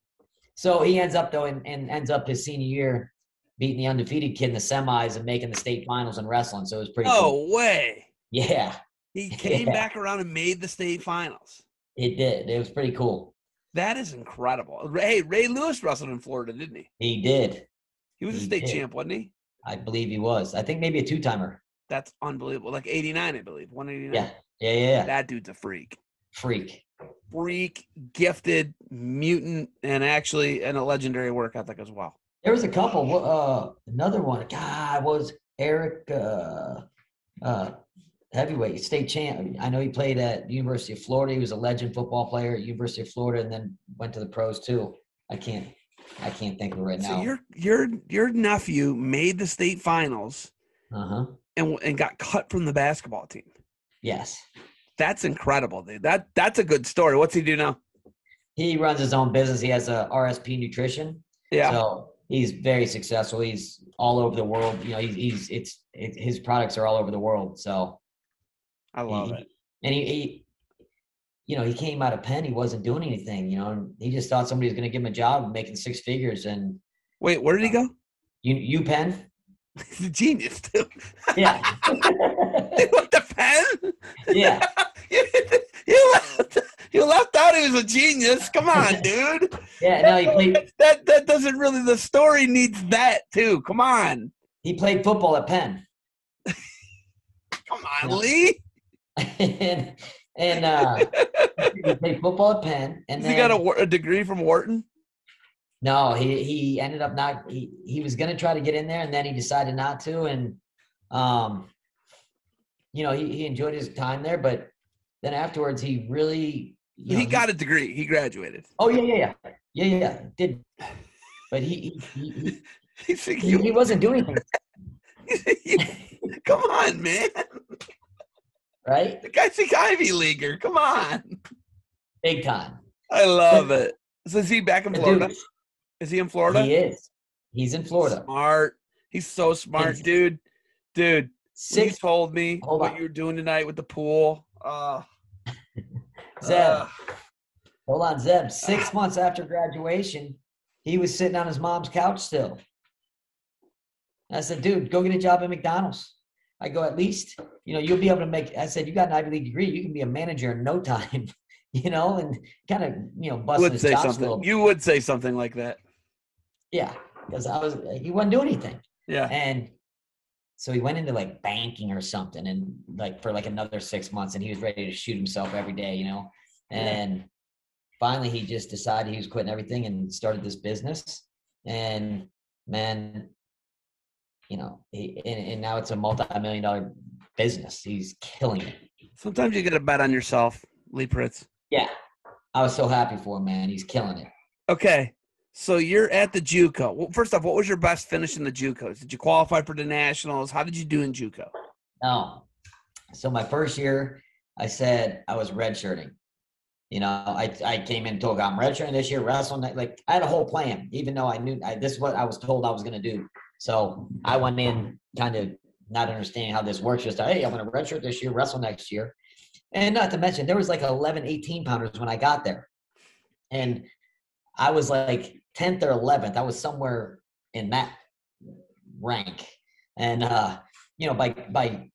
So he ends up though, and, and ends up his senior year. beating the undefeated kid in the semis and making the state finals in wrestling. So it was pretty. No cool. way. Yeah, He (laughs) came Yeah. back around and made the state finals. it did. It was pretty cool. That is incredible. Hey, Ray Lewis wrestled in Florida, didn't he? He did. He was a state did. champ, wasn't he? I believe he was. I think maybe a two timer. That's unbelievable. Like 89, I believe. 189. Yeah. Yeah. Yeah. yeah. That dude's a freak. Freak. Freak, gifted, mutant, and actually and a legendary work ethic as well. There was a couple. Uh, another one. God was Eric. Uh, uh, heavyweight state champ. I know he played at University of Florida. He was a legend football player at University of Florida, and then went to the pros too. I can't. I can't think of it right So now. your your your nephew made the state finals Uh huh. and and got cut from the basketball team. Yes. That's incredible, dude. That that's a good story. What's he do now? He runs his own business. He has a RSP Nutrition. Yeah. So he's very successful. He's all over the world. You know, he's, he's it's it, his products are all over the world. So I love he- it. And he, he, you know, he came out of Penn. He wasn't doing anything. You know, and he just thought somebody was going to give him a job making six figures. And Wait, where did he uh, go? you, you Penn, He's a genius too. yeah, (laughs) he went to Penn. yeah. (laughs) you, you left. You left out. He was a genius. Come on, (laughs) dude. Yeah, no, he played That that doesn't really. The story needs that too. Come on. he played football at Penn, Come on. Lee. and and uh, he played football at Penn. And Has he got a, a degree from Wharton? No, he he ended up not. He he was gonna try to get in there, and then he decided not to. And um, you know, he he enjoyed his time there, but then afterwards, he really you he got a degree. He graduated. Oh yeah, yeah, yeah, yeah, yeah. Did but he he, he, he, (laughs) he wasn't doing anything, (laughs) come on, man. right? The guy's an Ivy Leaguer. Come on. Big time. I love it. So is he back in Florida? dude, Is he in Florida? he is. He's in Florida. Smart. He's so smart, He's- dude. Dude, when you told me what on. you were doing tonight with the pool. Uh, (laughs) Zeb, uh, hold on, Zeb. Six (sighs) months after graduation, he was sitting on his mom's couch still. I said, dude, go get a job at McDonald's. I go, at least, you know, you'll be able to make. I said, you got an Ivy League degree, you can be a manager in no time, (laughs) you know, and kind of, you know, bust would his say chops a little something. You would say something like that. Yeah, because I was, he wasn't doing anything. Yeah. And so he went into like banking or something and like for like another six months and he was ready to shoot himself every day, you know. And finally he just decided he was quitting everything and started this business. And man, you know, he, and, and now it's a multi-million dollar business. He's killing it. Sometimes you got to bet on yourself, Lee Pritts. Yeah. I was so happy for him, man. He's killing it. Okay. So you're at the JUCO. Well, first off, what was your best finish in the JUCOs? Did you qualify for the nationals? How did you do in JUCO? No. So my first year, I said I was redshirting. You know, I I came in told I'm redshirting this year, wrestling. Like I had a whole plan, even though I knew I, this is what I was told I was going to do. So I went in kind of not understanding how this works. Just hey, I'm going to redshirt this year, wrestle next year, and not to mention there was like 11, 18 pounders when I got there, and I was like 10th or 11th. I was somewhere in that rank, and uh, you know by by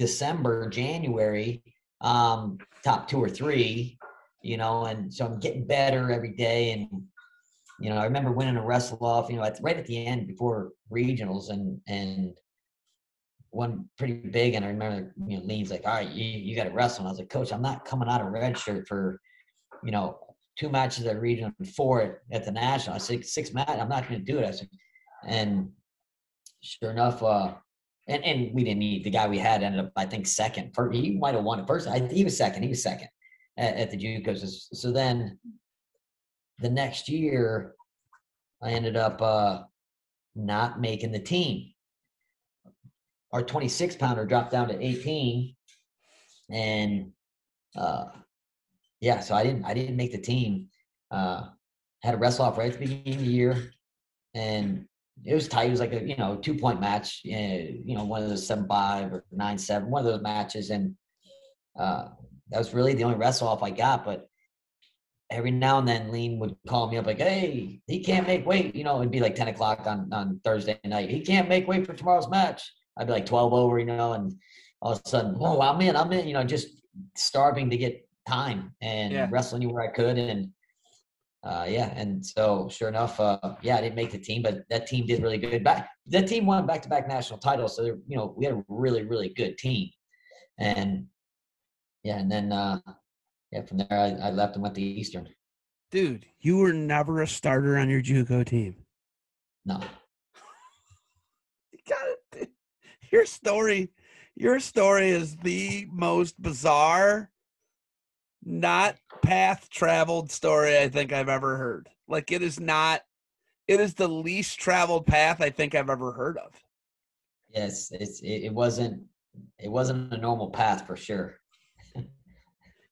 December, January, um, top two or three, you know, and so I'm getting better every day. And, you know, I remember winning a wrestle off, you know, at, right at the end before regionals and, and one pretty big. And I remember, you know, Leen's like, all right, you, you got to wrestle. And I was like, coach, I'm not coming out of red shirt for, you know, two matches at region four at, the national. I said, six match, I'm not going to do it. I said, and sure enough, uh, and and we didn't need the guy we had ended up I think second. He might have won it first. I, he was second. He was second at, at the JUCOs. So then the next year, I ended up uh, not making the team. Our 26 pounder dropped down to 18, and uh, yeah, so I didn't I didn't make the team. Uh, had a wrestle off right at the beginning of the year, and it was tight. It was like a you know two point match. uh, You know, one of those seven five or nine seven, one of those matches, and uh, that was really the only wrestle off I got. But every now and then Leen would call me up like, "Hey, he can't make weight." You know, it'd be like ten o'clock on on Thursday night. He can't make weight for tomorrow's match. I'd be like twelve over, you know, and all of a sudden, oh, I'm in, I'm in. You know, just starving to get time and Yeah. wrestle anywhere I could, and uh, yeah, and so sure enough, uh, yeah, I didn't make the team, but that team did really good. Back that team won back to back national titles, so you know we had a really really good team, and yeah, and then uh, yeah, from there I, I left and went to Eastern. Dude, you were never a starter on your JUCO team. No, (laughs) You got. Your story, your story is the most bizarre, not path traveled story I think I've ever heard. Like it is not. It is the least traveled path I think I've ever heard of. yes, it's it, wasn't it wasn't a normal path for sure.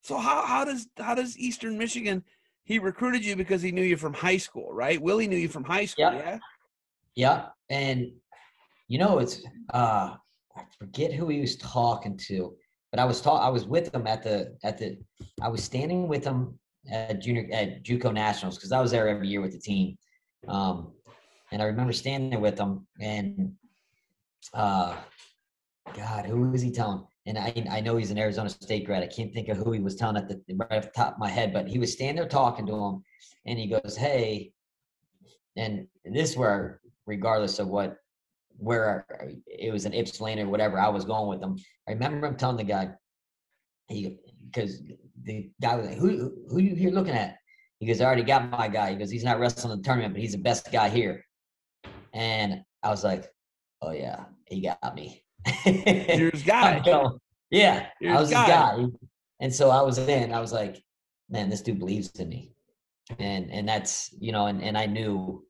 So how how does how does Eastern Michigan? He recruited you because he knew you from high school, right? Willie knew you from high school, Yep. yeah. Yeah, and you know it's uh I forget who he was talking to, but I was taught I was with them at the at the I was standing with them at junior at JUCO Nationals because I was there every year with the team, um, and I remember standing there with them and uh, God, who was he telling? And I I know he's an Arizona State grad. I can't think of who he was telling at the right off the top of my head, but he was standing there talking to him, and he goes, "Hey." And this is where regardless of what where it was an Ypsilanti or whatever, I was going with them. I remember him telling the guy, he because the guy was like, "Who who you here looking at?" He goes, "I already got my guy." He goes, "He's not wrestling in the tournament, but he's the best guy here." And I was like, "Oh yeah, he got me." His guy. going, yeah, You're I was his guy. guy. And so I was in. I was like, man, this dude believes in me, and and that's you know, and and I knew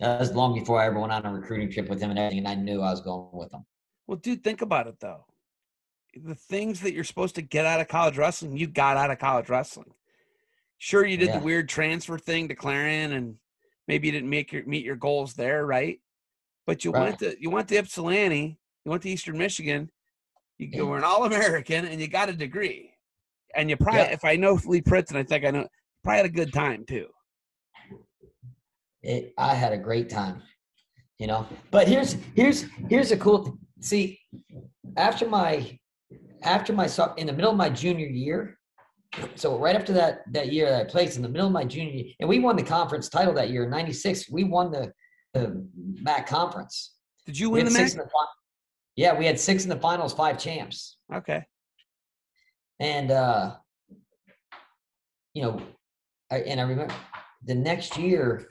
that was long before I ever went on a recruiting trip with him and everything, and I knew I was going with him. Well, dude, think about it though. The things that you're supposed to get out of college wrestling, you got out of college wrestling. Sure, you did Yeah. the weird transfer thing to Clarion, and maybe you didn't make your meet your goals there, right? But you went to you went to Ypsilanti, you went to Eastern Michigan, you, Yeah. you were an All American, and you got a degree. And you probably, Yeah. if I know Lee Pritts, and I think I know, probably had a good time too. It I had a great time, you know. But here's here's here's a cool. See, after my after my in the middle of my junior year, so right after that that year that I placed in the middle of my junior year, and we won the conference title that year in '96. We won the the MAC conference. Did you win the in the Yeah, we had six in the finals, five champs. Okay. And uh, you know, I, and I remember the next year,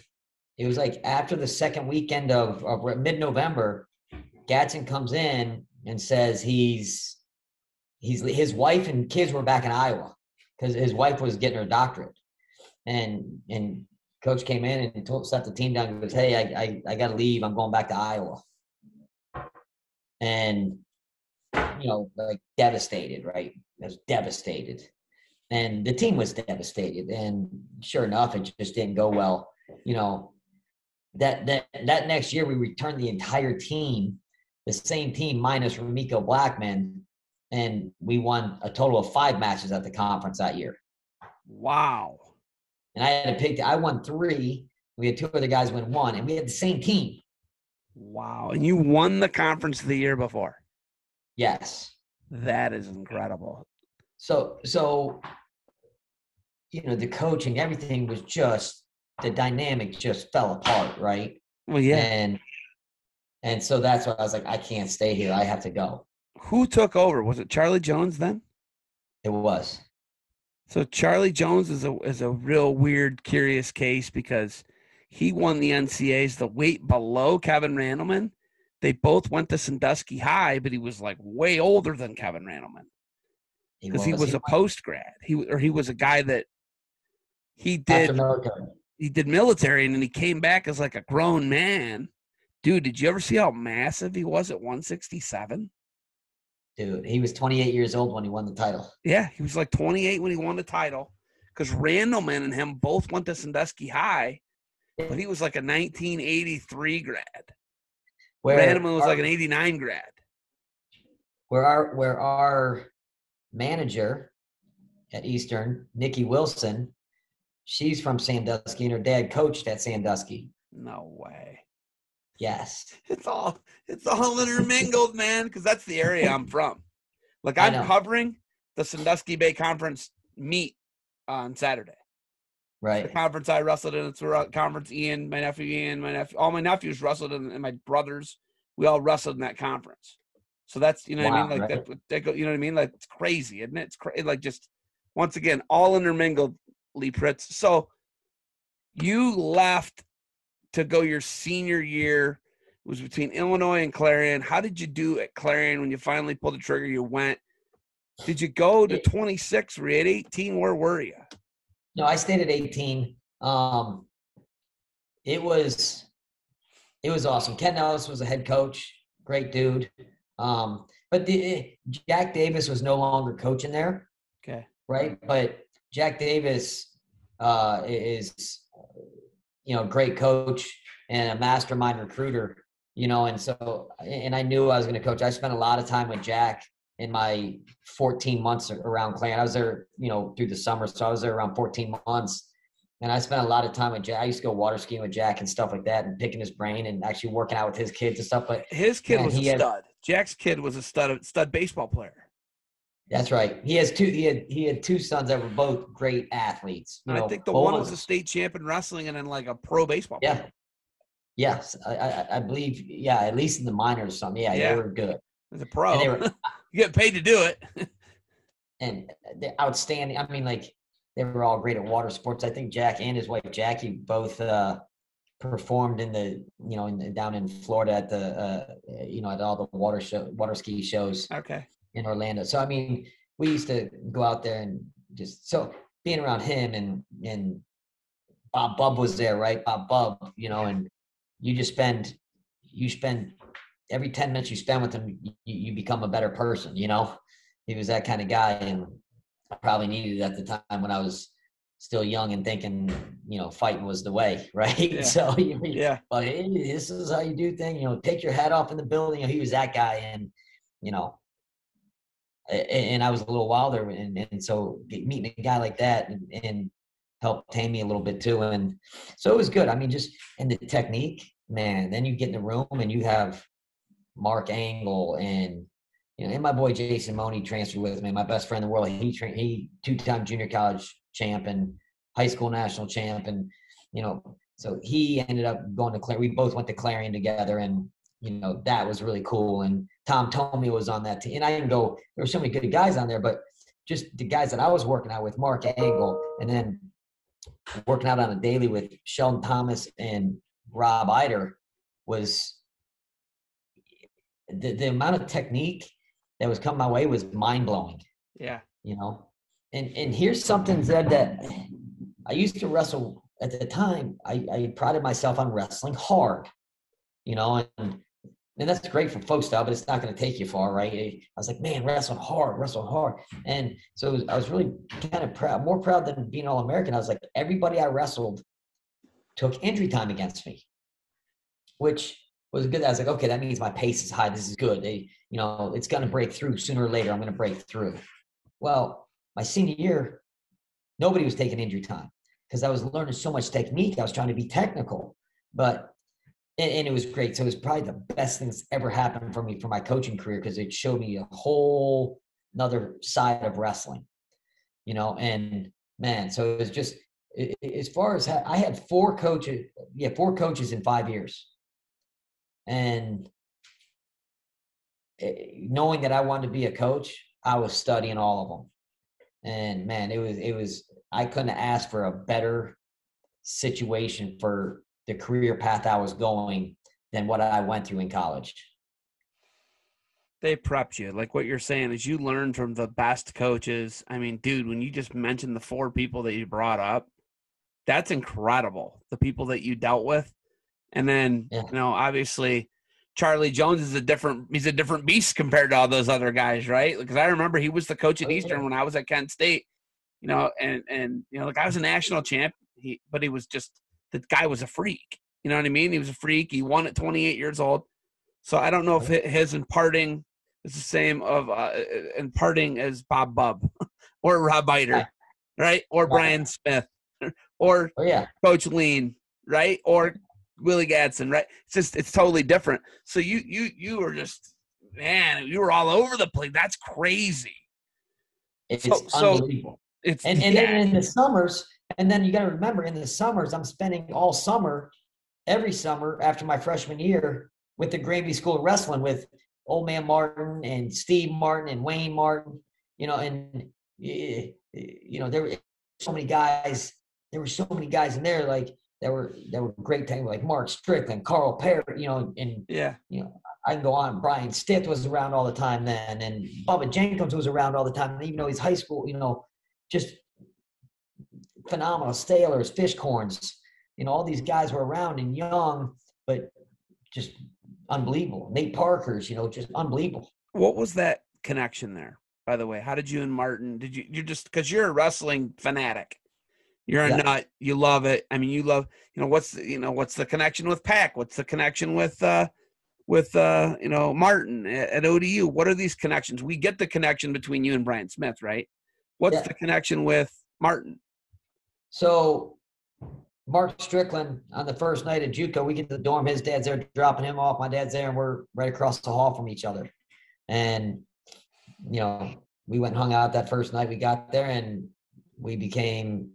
it was like after the second weekend of, of mid-November, Gadson comes in and says he's he's his wife and kids were back in Iowa because his wife was getting her doctorate, and and coach came in and told set the team down. and goes, "Hey, I I, I got to leave. I'm going back to Iowa." And you know, like devastated, right? I was devastated. And the team was devastated. And sure enough, it just didn't go well. You know, that that that next year we returned the entire team, the same team minus Ramiko Blackman, and we won a total of five matches at the conference that year. Wow. And I had to pick. I won three. We had two other guys win one, and we had the same team. Wow. And you won the conference the year before. Yes. That is incredible. So so you know the coaching, everything was just the dynamic just fell apart, right? Well, yeah. And and so that's why I was like, I can't stay here. I have to go. Who took over? Was it Charlie Jones then? It was. So Charlie Jones is a is a real weird, curious case because he won the NCAAs the weight below Kevin Randleman. They both went to Sandusky High, but he was like way older than Kevin Randleman because he was a post grad. He or he was a guy that he after did military. He did military and then he came back as like a grown man. Dude, did you ever see how massive he was at 167? Dude, he was 28 years old when he won the title. Yeah, he was like 28 when he won the title because Randleman and him both went to Sandusky High, but he was like a 1983 grad. Where Randleman was our- like an 89 grad. where our where our manager at Eastern, Nikki Wilson, She's from Sandusky, and her dad coached at Sandusky. No way. Yes. (laughs) It's all it's all intermingled, (laughs) man. Because that's the area I'm from. Like I'm covering the Sandusky Bay Conference meet on Saturday. Right. The conference I wrestled in. It's a uh, conference. Ian, my nephew Ian, my nephew, all my nephews wrestled in, and my brothers. We all wrestled in that conference. So that's you know what I mean. Like right. that, that. go- You know what I mean. Like it's crazy, isn't it? It's crazy. Like just once again, all intermingled. Lee Pritts. So you left to go your senior year. It was between Illinois and Clarion. How did you do at Clarion when you finally pulled the trigger? You went. Did you go to 26? Were you at 18? Where were you? No, I stayed at 18. Um, it was it was awesome. Ken Ellis was a head coach, great dude. Um, but the Jack Davis was no longer coaching there, Okay. right? But Jack Davis uh, is you know a great coach and a mastermind recruiter. You know, and so and I knew I was going to coach. I spent a lot of time with Jack in my 14 months around Clan. I was there, you know, through the summer, so I was there around 14 months. And I spent a lot of time with Jack. I used to go water skiing with Jack and stuff like that, and picking his brain and actually working out with his kids and stuff. But His kid Man, was a had- stud. Jack's kid was a stud stud baseball player. That's right. He has two. He had he had two sons that were both great athletes. You know, I think the one was a state champ in wrestling and then like a pro baseball Yeah. player. Yes, I, I, I believe. Yeah, at least in the minors, or something. Yeah, Yeah. they were good. As a pro. And they were (laughs) you get paid to do it. and they're outstanding. I mean, like they were all great at water sports. I think Jack and his wife Jackie both uh, performed in the you know in the, down in Florida at the uh, you know at all the water show water ski shows okay. In Orlando. So I mean, we used to go out there and just so being around him and and Bob Bubb was there, right? Bob Bubb, you know, and you just spend you spend every 10 minutes you spend with him, you, you become a better person, you know? He was that kind of guy and I probably needed it at the time when I was still young and thinking, you know, fighting was the way, (laughs) right? Yeah. So you, Yeah. but hey, this is how you do things. You know, take your hat off in the building. You know, he was that guy, and you know, and I was a little wilder, and and so meeting a guy like that and, and helped tame me a little bit too, and so it was good. I mean, just and the technique, man. Then you get in the room and you have Mark Angle and you know, and my boy Jason Money transferred with me, my best friend in the world. He tra- he two time junior college champ and high school national champ, and you know, so he ended up going to Clarion. We both went to Clarion together, and you know that was really cool. And Tom Tomey was on that team, and I didn't go. There were so many good guys on there, but just the guys that I was working out with, Mark Angle, and then working out on a daily with Sheldon Thomas and Rob Eiter was the, the amount of technique that was coming my way was mind blowing Yeah. you know and and here's something Zed, that i used to wrestle at the time i i prided myself on wrestling hard you know and and that's great for folk style but it's not going to take you far right? I was like man wrestling hard wrestling hard. And so was- i was really kind of proud more proud than being all american i was like everybody i wrestled took injury time against me which was good. I was like okay that means my pace is high. This is good. They you know it's going to break through. Sooner or later i'm going to break through. Well, my senior year, nobody was taking injury time because I was learning so much technique. I was trying to be technical, but and, and it was great. So it was probably the best thing that's ever happened for me for my coaching career because it showed me a whole another side of wrestling, you know. And man, so it was just i- i- as far as ha- I had four coaches, yeah, four coaches in five years, and knowing that I wanted to be a coach, I was studying all of them. And man, it was it was I couldn't ask for a better situation for the career path I was going than what I went through in college. They prepped you. Like what you're saying is you learned from the best coaches. I mean, dude, when you just mentioned the four people that you brought up, that's incredible. The people that you dealt with. And then, Yeah. you know, obviously Charlie Jones is a different he's a different beast compared to all those other guys, right? Because I remember he was the coach at Oh. Eastern when I was at Kent State. You know, and and you know, like I was a national champ, he but he was just the guy was a freak. You know what I mean? He was a freak. He won at 28 years old. So I don't know if his imparting is the same of uh, imparting as Bob Bubb (laughs) or Rob Eiter, Right. Or Brian Smith (laughs) or Oh yeah. Coach Leen, right? Or Willie Gadson, right? It's just it's totally different. So you you you were just man, you were all over the place. That's crazy. It's So- so- unbelievable. It's And and yeah. then in the summers, and then you got to remember in the summers, I'm spending all summer, every summer after my freshman year with the Granby School of Wrestling with Old Man Martin and Steve Martin and Wayne Martin, you know, and you know there were so many guys. There were so many guys in there like that were that were great time like Mark Strickland, Carl Perry, you know, and yeah. you know, I can go on. Brian Stith was around all the time then, and Bubba Jenkins was around all the time. Even though he's high school, you know, just phenomenal. Stalers, Fishcorns, you know, all these guys were around and young, but just unbelievable. Nate Parker's, you know, just unbelievable. What was that connection there? By the way, how did you and Martin? Did you you're just because you're a wrestling fanatic? You're a Yeah. nut. You love it. I mean, you love. You know what's the, you know what's the connection with Pack? What's the connection with uh with uh you know Martin at, at ODU? What are these connections? We get the connection between you and Brian Smith, right? What's Yeah. the connection with Martin? So Mark Strickland on the first night at JUCO, we get to the dorm. His dad's there dropping him off. My dad's there, and we're right across the hall from each other. And you know, we went and hung out that first night we got there, and we became,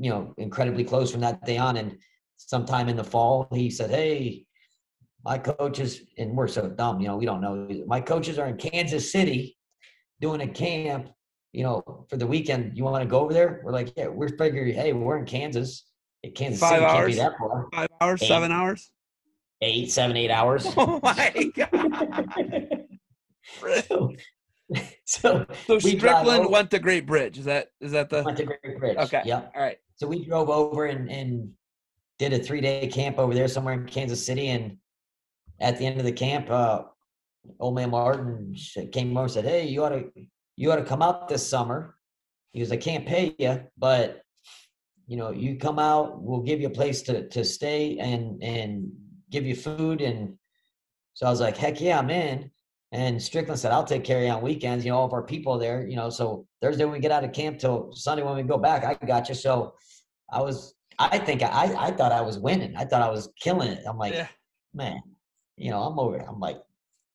you know, incredibly close from that day on. And sometime in the fall, he said, "Hey, my coaches," and we're so dumb, you know, we don't know. My coaches are in Kansas City doing a camp you know, for the weekend, you want to go over there? We're like, yeah, we're figuring, hey, we're in Kansas. Kansas Five City can't be that far. Five hours, Eight. seven hours? Eight, seven, eight hours. (laughs) Oh my god! (laughs) (laughs) so, so So Strickland over- went to Great Bridge. Is that is that the went to Great Bridge. okay? Yep. All right. So we drove over and, and did a three day camp over there somewhere in Kansas City. And at the end of the camp, uh, old man Martin came over and said, Hey, you ought to, you ought to come out this summer. He goes, I can't pay you, but you know, you come out, we'll give you a place to, to stay and, and give you food. And so I was like, heck yeah, I'm in. And Strickland said, I'll take care of you on weekends. You know, all of our people are there, you know, so Thursday when we get out of camp till Sunday when we go back, I got you. So I was, I think I, I thought I was winning. I thought I was killing it. I'm like, yeah. man, you know, I'm over. I'm like,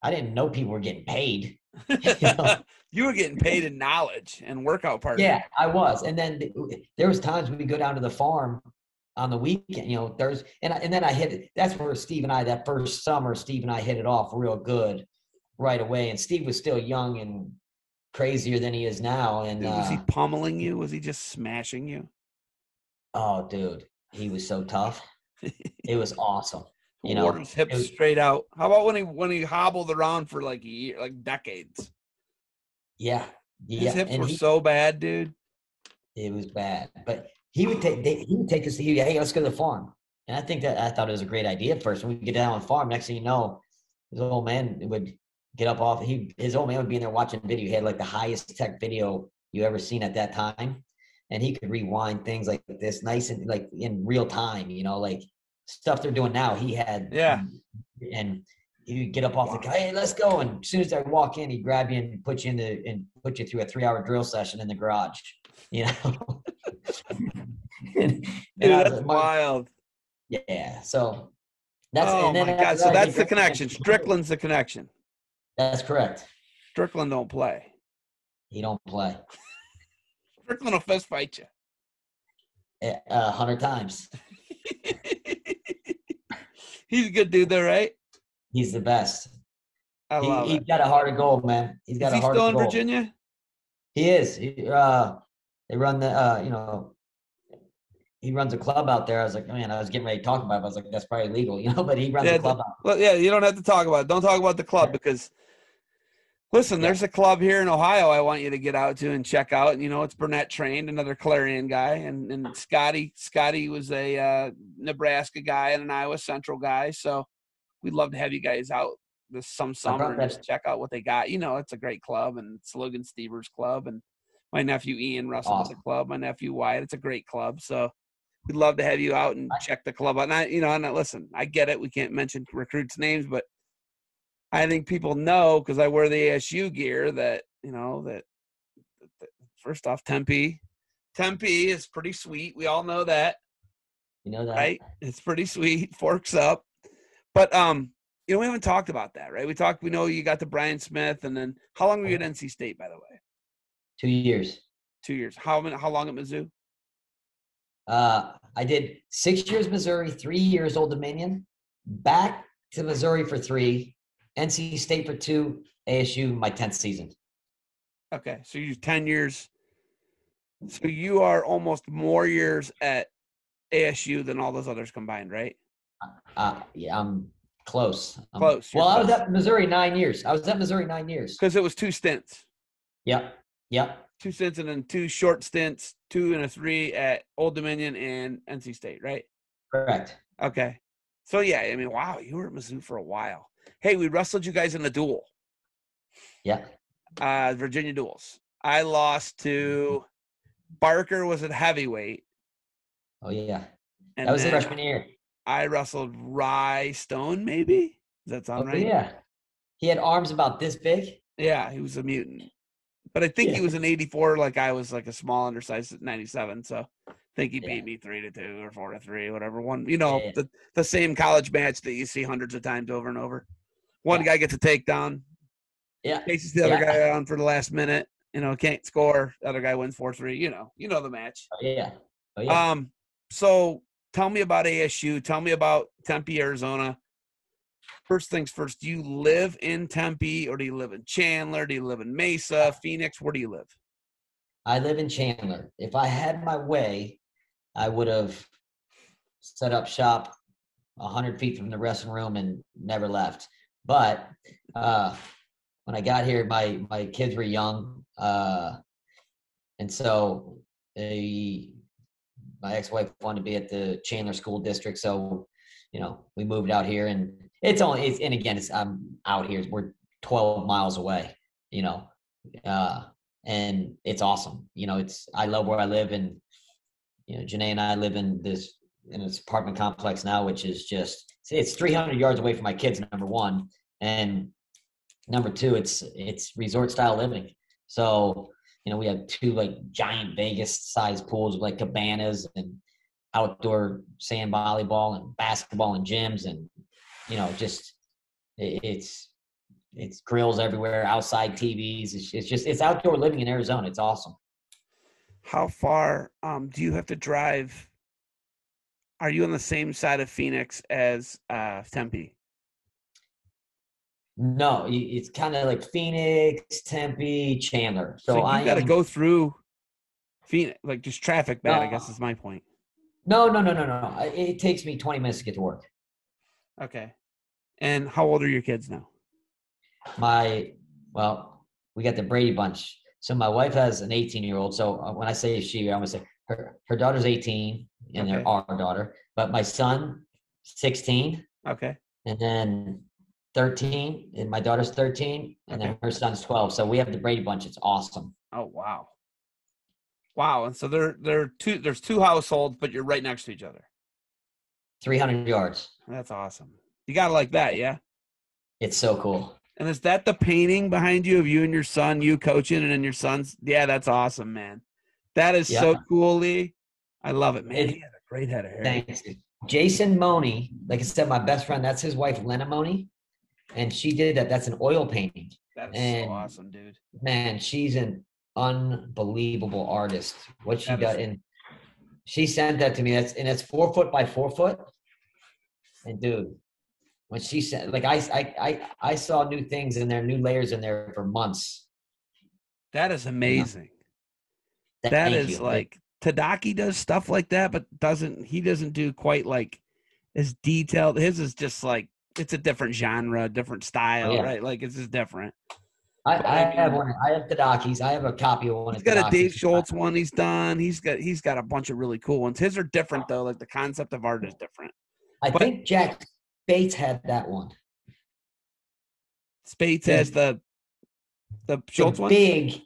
I didn't know people were getting paid. (laughs) you were getting paid in knowledge and workout partner. Yeah, I was. And then there was times we go down to the farm on the weekend, you know, Thursday, and I- and then I hit it. That's where Steve and I that first summer, Steve and I hit it off real good right away. And Steve was still young and crazier than he is now. And Dude, was he uh, pummeling you? Was he just smashing you? oh, dude, he was so tough. (laughs) It was awesome. You know, Wore his hips it was- straight out. How about when he when he hobbled around for like a year, like decades? Yeah, His hips and were he- so bad, dude. It was bad, but he would take they, he would take us to hey, let's go to the farm. And I think that I thought it was a great idea at first. When we get down on the farm, next thing you know, his old man would get up off. He his old man would be in there watching video. He had like the highest tech video you ever seen at that time, and he could rewind things like this, nice and like in real time. You know, like stuff they're doing now. He had Yeah. and he would get up off the guy, hey, let's go. And as soon as I walk in, he'd grab you and put you in the and put you through a three hour drill session in the garage. (laughs) You know. (laughs) and, Dude, and that's like, wild. yeah. So that's oh and then my god! So that's the connection. (laughs) Strickland's the connection. That's correct. Strickland don't play. He don't play Strickland will fist fight you. a eh, a hundred times. He's a good dude, though, right? He's the best. I He, love he's it. got a heart of gold, man. He's got Is a he heart still of in gold. Virginia? He is. He, uh, they run the, uh, you know, he runs a club out there. I was like, man, I was getting ready to talk about it. I was like, that's probably illegal, (laughs) you know, but he runs Yeah, a club out. Well, yeah, you don't have to talk about it. Don't talk about the club because listen, there's a club here in Ohio I want you to get out to and check out. And you know, it's Burnett trained, another Clarion guy, and and Scotty. Scotty was a uh, Nebraska guy and an Iowa Central guy. So we'd love to have you guys out this some summer and just check out what they got. You know, it's a great club and it's Logan Stevers Club and my nephew Ian Russell at the club, my nephew Wyatt. It's a great club. So we'd love to have you out and check the club out. And I, you know, and I, listen, I get it. We can't mention recruits' names, but I think people know because I wear the ASU gear that you know that, that first off Tempe, Tempe is pretty sweet. We all know that, You know that? right? It's pretty sweet. (laughs) Forks up. But um, you know, we haven't talked about that, right? We talked. We know you got the Brian Smith, and then how long were you at NC State, by the way? Two years. Two years. How many? How long at Mizzou? Uh, I did six years Missouri, three years Old Dominion, back to Missouri for three, NC State for two, ASU my tenth season. Okay, so you ten years. So you are almost more years at ASU than all those others combined, right? Uh, yeah, I'm close. I'm- Close, you're Well, I was at Missouri nine years. I was at Missouri nine years. Because it was two stints, Yep. Yep. two stints, and then two short stints, two and a three at Old Dominion and NC State, right? Correct. Okay. So yeah, I mean, wow, you were at Mizzou for a while. Hey, we wrestled you guys in a duel, Yeah. uh, Virginia duels. I lost to Barker was at heavyweight, Oh yeah. and That was freshman year. I wrestled Rye Stone. Maybe does that sound Oh, right? yeah. He had arms about this big. Yeah, he was a mutant. But I think he was an 84, like I was like a small undersized 97. So think he Yeah. beat me three to two or four to three, whatever. One, you know, Yeah. the, the same college match that you see hundreds of times over and over. One Yeah. guy gets a takedown, Yeah. chases the other guy on for the last minute, you know, can't score. The other guy wins 4 3. You know, you know the match. Oh, yeah. Oh yeah. Um, so tell me about ASU. Tell me about Tempe, Arizona. First things first, do you live in Tempe or do you live in Chandler? Do you live in Mesa, Phoenix? Where do you live? I live in Chandler. If I had my way, I would have set up shop a hundred feet from the wrestling room and never left. But uh, when I got here, my my kids were young, uh, and so they, my ex-wife wanted to be at the Chandler School District, so you know we moved out here, and it's only it's, and again it's I'm out here. We're 12 miles away, you know. Uh, and it's awesome. You know, it's I love where I live, and you know, Janae and I live in this in this apartment complex now, which is just it's 300 yards away from my kids. Number one, and number two, it's it's resort style living. So you know, we have two like giant Vegas sized pools like cabanas and outdoor sand volleyball and basketball and gyms, and you know, just it, it's it's grills everywhere, outside TVs. It's, it's just it's outdoor living in Arizona. It's awesome. How far um, do you have to drive? Are you on the same side of Phoenix as uh, Tempe? No, it's kind of like Phoenix, Tempe, Chandler. So, So, you I got to am- go through Phoenix, like just traffic bad. I guess is my point. No, no, no, no, no. It takes me 20 minutes to get to work. Okay. And how old are your kids now? My well, we got the Brady bunch. So my wife has an 18 year old. So uh, when I say she, I'm gonna say her her daughter's 18 and Okay. they're our daughter. But my son, 16, Okay. and then 13, and my daughter's 13, and then her son's 12. So we have the Brady bunch. It's awesome. Oh wow. Wow. And so there there are two there's two households, but you're right next to each other. 300 yards. That's awesome. You gotta like that, yeah. It's so cool. And is that the painting behind you of you and your son, you coaching, and then your son's? Yeah, that's awesome, man. That is so cool, Lee. I love it, man. It- he had a great head of hair. Thanks. Jason Money, like I said, my best friend, that's his wife, Lena Money. And she did that. That's an oil painting. That is and- so awesome, dude. Man, she's an unbelievable artist. What she That got is- in she sent that to me. That's and it's four foot by four foot. And dude, when she said like I I I, I saw new things in there, new layers in there for months. That is amazing. That Thank is you. like Tadaki does stuff like that, but doesn't he doesn't do quite like as detailed. His is just like it's a different genre, different oh, style, yeah. right? Like it's just different. I, I, have one. I have Tadaki's. I have a copy of one. He's got a Dave Schultz one he's done. He's got he's got a bunch of really cool ones. His are different though. Like the concept of art is different. I but- think Jack Spates had that one. Spates Yeah. has the the The Schultz one big,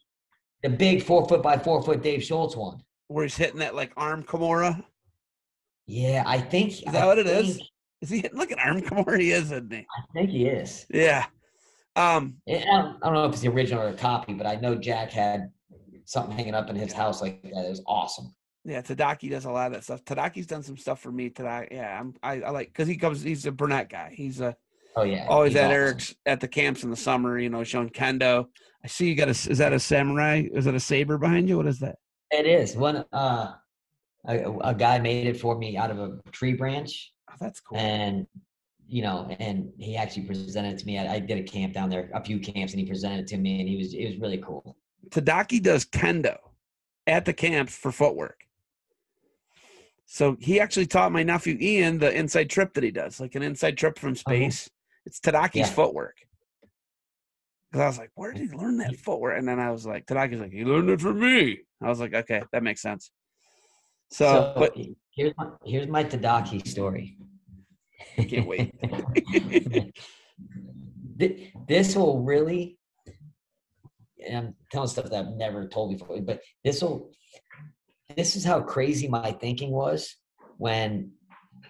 the big four foot by four foot Dave Schultz one. where he's hitting that like arm Kimura. Yeah, I think. Is that what it is? think- Is he hitting like an arm Kimura? He is, isn't he? I think he is. Yeah. Um, I don't, I don't know if it's the original or a copy, but I know Jack had something hanging up in his house like that. It was awesome. Yeah, Tadaki does a lot of that stuff. Tadaki's done some stuff for me today. Yeah, I'm, I, I like because he comes. He's a Burnett guy. He's a Oh yeah, always at awesome. Eric's at the camps in the summer. You know, showing kendo. I see you got a. Is that a samurai? Is that a saber behind you? What is that? It is one. Uh, a, a guy made it for me out of a tree branch, Oh, that's cool. and you know, and he actually presented it to me. I, I did a camp down there, a few camps, and he presented it to me, and he was it was really cool. Tadaki does kendo at the camps for footwork. So he actually taught my nephew Ian the inside trip that he does, like an inside trip from uh-huh. space. It's Tadaki's Yeah. footwork. Because I was like, where did he learn that footwork? And then I was like, Tadaki's like, he learned it from me. I was like, okay, that makes sense. So, So but here's my here's my Tadaki story. I can't wait. (laughs) (laughs) This will really and I'm telling stuff that I've never told before, but this will this is how crazy my thinking was when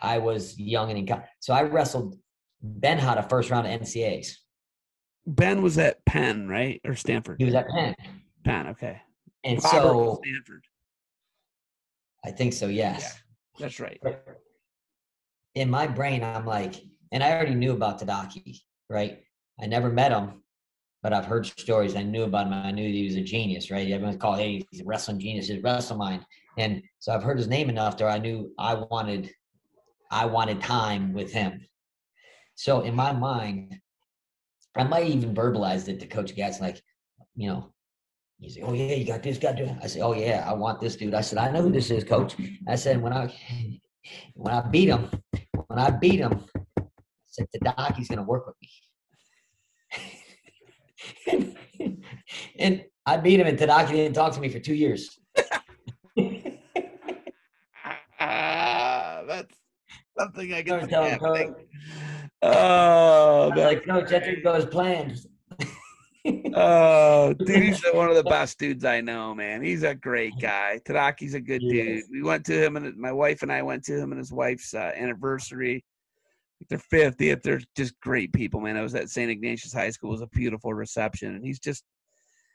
I was young and in co- so I wrestled Ben had a first round of NCAAs. ben was at Penn, right? Or Stanford? He was at Penn. Penn, okay. And Robert so Stanford. I think so, yes. That's right. in my brain, I'm like, and I already knew about Tadaki, right? I never met him, but I've heard stories. I knew about him. I knew he was a genius, right? Everyone's called, hey, he's a wrestling genius, he's a wrestling mind. And so I've heard his name enough that I knew I wanted, I wanted time with him. So in my mind, I might even verbalize it to Coach Gatz, like, you know, He said, "Oh yeah, you got this guy." Dude. I said, "Oh yeah, I want this dude." I said, "I know who this is, coach." I said, "When I when I beat him, when I beat him, I said the doc, he's gonna work with me." (laughs) and, I beat him, and Tadaki didn't talk to me for two years. Ah, that's something I can tell see him, happening. Coach. Oh, I was man. like, Coach, that didn't go as planned. (laughs) Oh, dude, he's one of the best dudes I know, man. He's a great guy. Tadaki's a good dude. We went to him and my wife and I went to him and his wife's uh, anniversary. Their fiftieth. They're just great people, man. I was at St. Ignatius High School. It was a beautiful reception, and he's just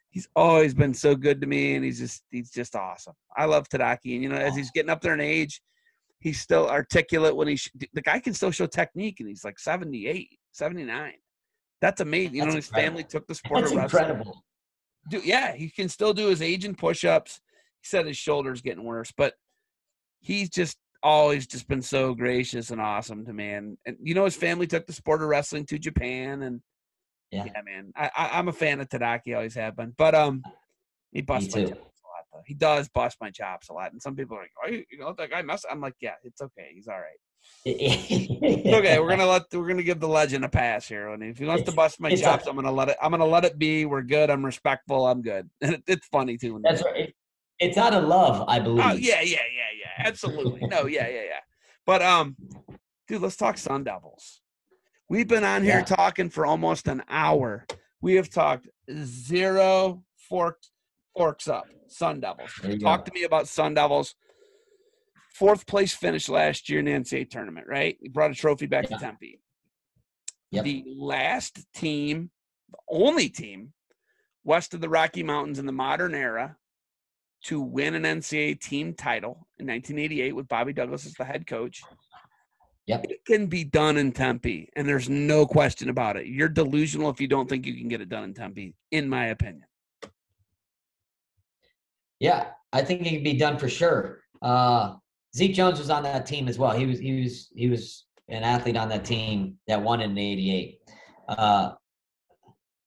he's always been so good to me, and he's just he's just awesome. I love Tadaki, and you know, as he's getting up there in age, he's still articulate when he sh- the guy can still show technique, and he's like 78, 79. That's amazing. You know, That's his family took the sport That's of wrestling incredible. do yeah, he can still do his age and push-ups. He said his shoulder's getting worse, but he's just always just been so gracious and awesome to me. And, and you know, his family took the sport of wrestling to Japan, and Yeah. yeah, man, I, I, I'm a fan of Tadaki, always have been. But um, he busts my chops a lot, though. He does bust my chops a lot, and some people are like, "Oh, you you know, that guy must." I'm like, "Yeah, it's okay. He's all right." It's okay. We're gonna (laughs) let we're gonna give the legend a pass here. And if he wants to bust my chops, a- I'm gonna let it. I'm gonna let it be. We're good. I'm respectful. I'm good. And (laughs) it, it's funny too. That's right. It- It's out of love, I believe. Oh yeah, yeah, yeah, yeah. Absolutely. No, yeah, yeah, yeah. But um, dude, let's talk Sun Devils. We've been on here Yeah. talking for almost an hour. We have talked zero forks forks up. Sun Devils. Talk go. to me about Sun Devils. Fourth place finish last year in the NCAA tournament, right? Brought a trophy back Yeah. to Tempe. Yep. The last team, the only team west of the Rocky Mountains in the modern era to win an NCAA team title in 1988 with Bobby Douglas as the head coach. Yep. It can be done in Tempe, and there's no question about it. You're delusional if you don't think you can get it done in Tempe, in my opinion. Yeah, I think it can be done for sure. Uh, Zeke Jones was on that team as well. He was he was he was an athlete on that team that won in '88. Uh,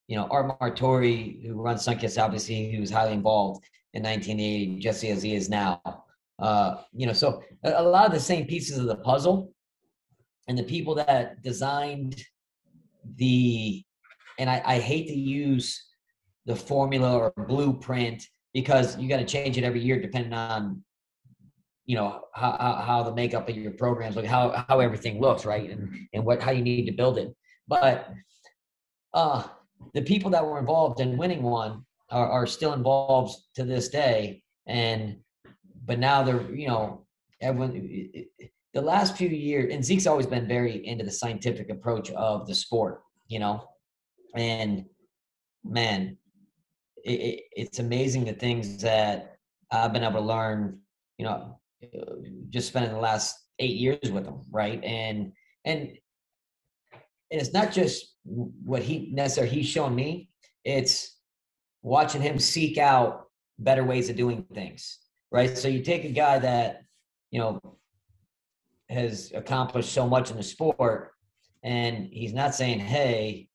you know, Art Martori, who runs Sunkist, obviously he was highly involved in 1980, just as he is now. Uh, you know, so a, lot of the same pieces of the puzzle, and the people that designed the, and I, I hate to use the formula or blueprint because you got to change it every year depending on you know how, how, how the makeup of your programs like how, how everything looks right and, and what how you need to build it but uh the people that were involved in winning one are, are still involved to this day and but now they're you know everyone the last few years and zeke's always been very into the scientific approach of the sport you know and man it, it, it's amazing the things that I've been able to learn. You know, just spending the last eight years with him, right? And and and it's not just what he necessarily he's shown me. It's watching him seek out better ways of doing things, right? So you take a guy that you know has accomplished so much in the sport, and he's not saying, "Hey,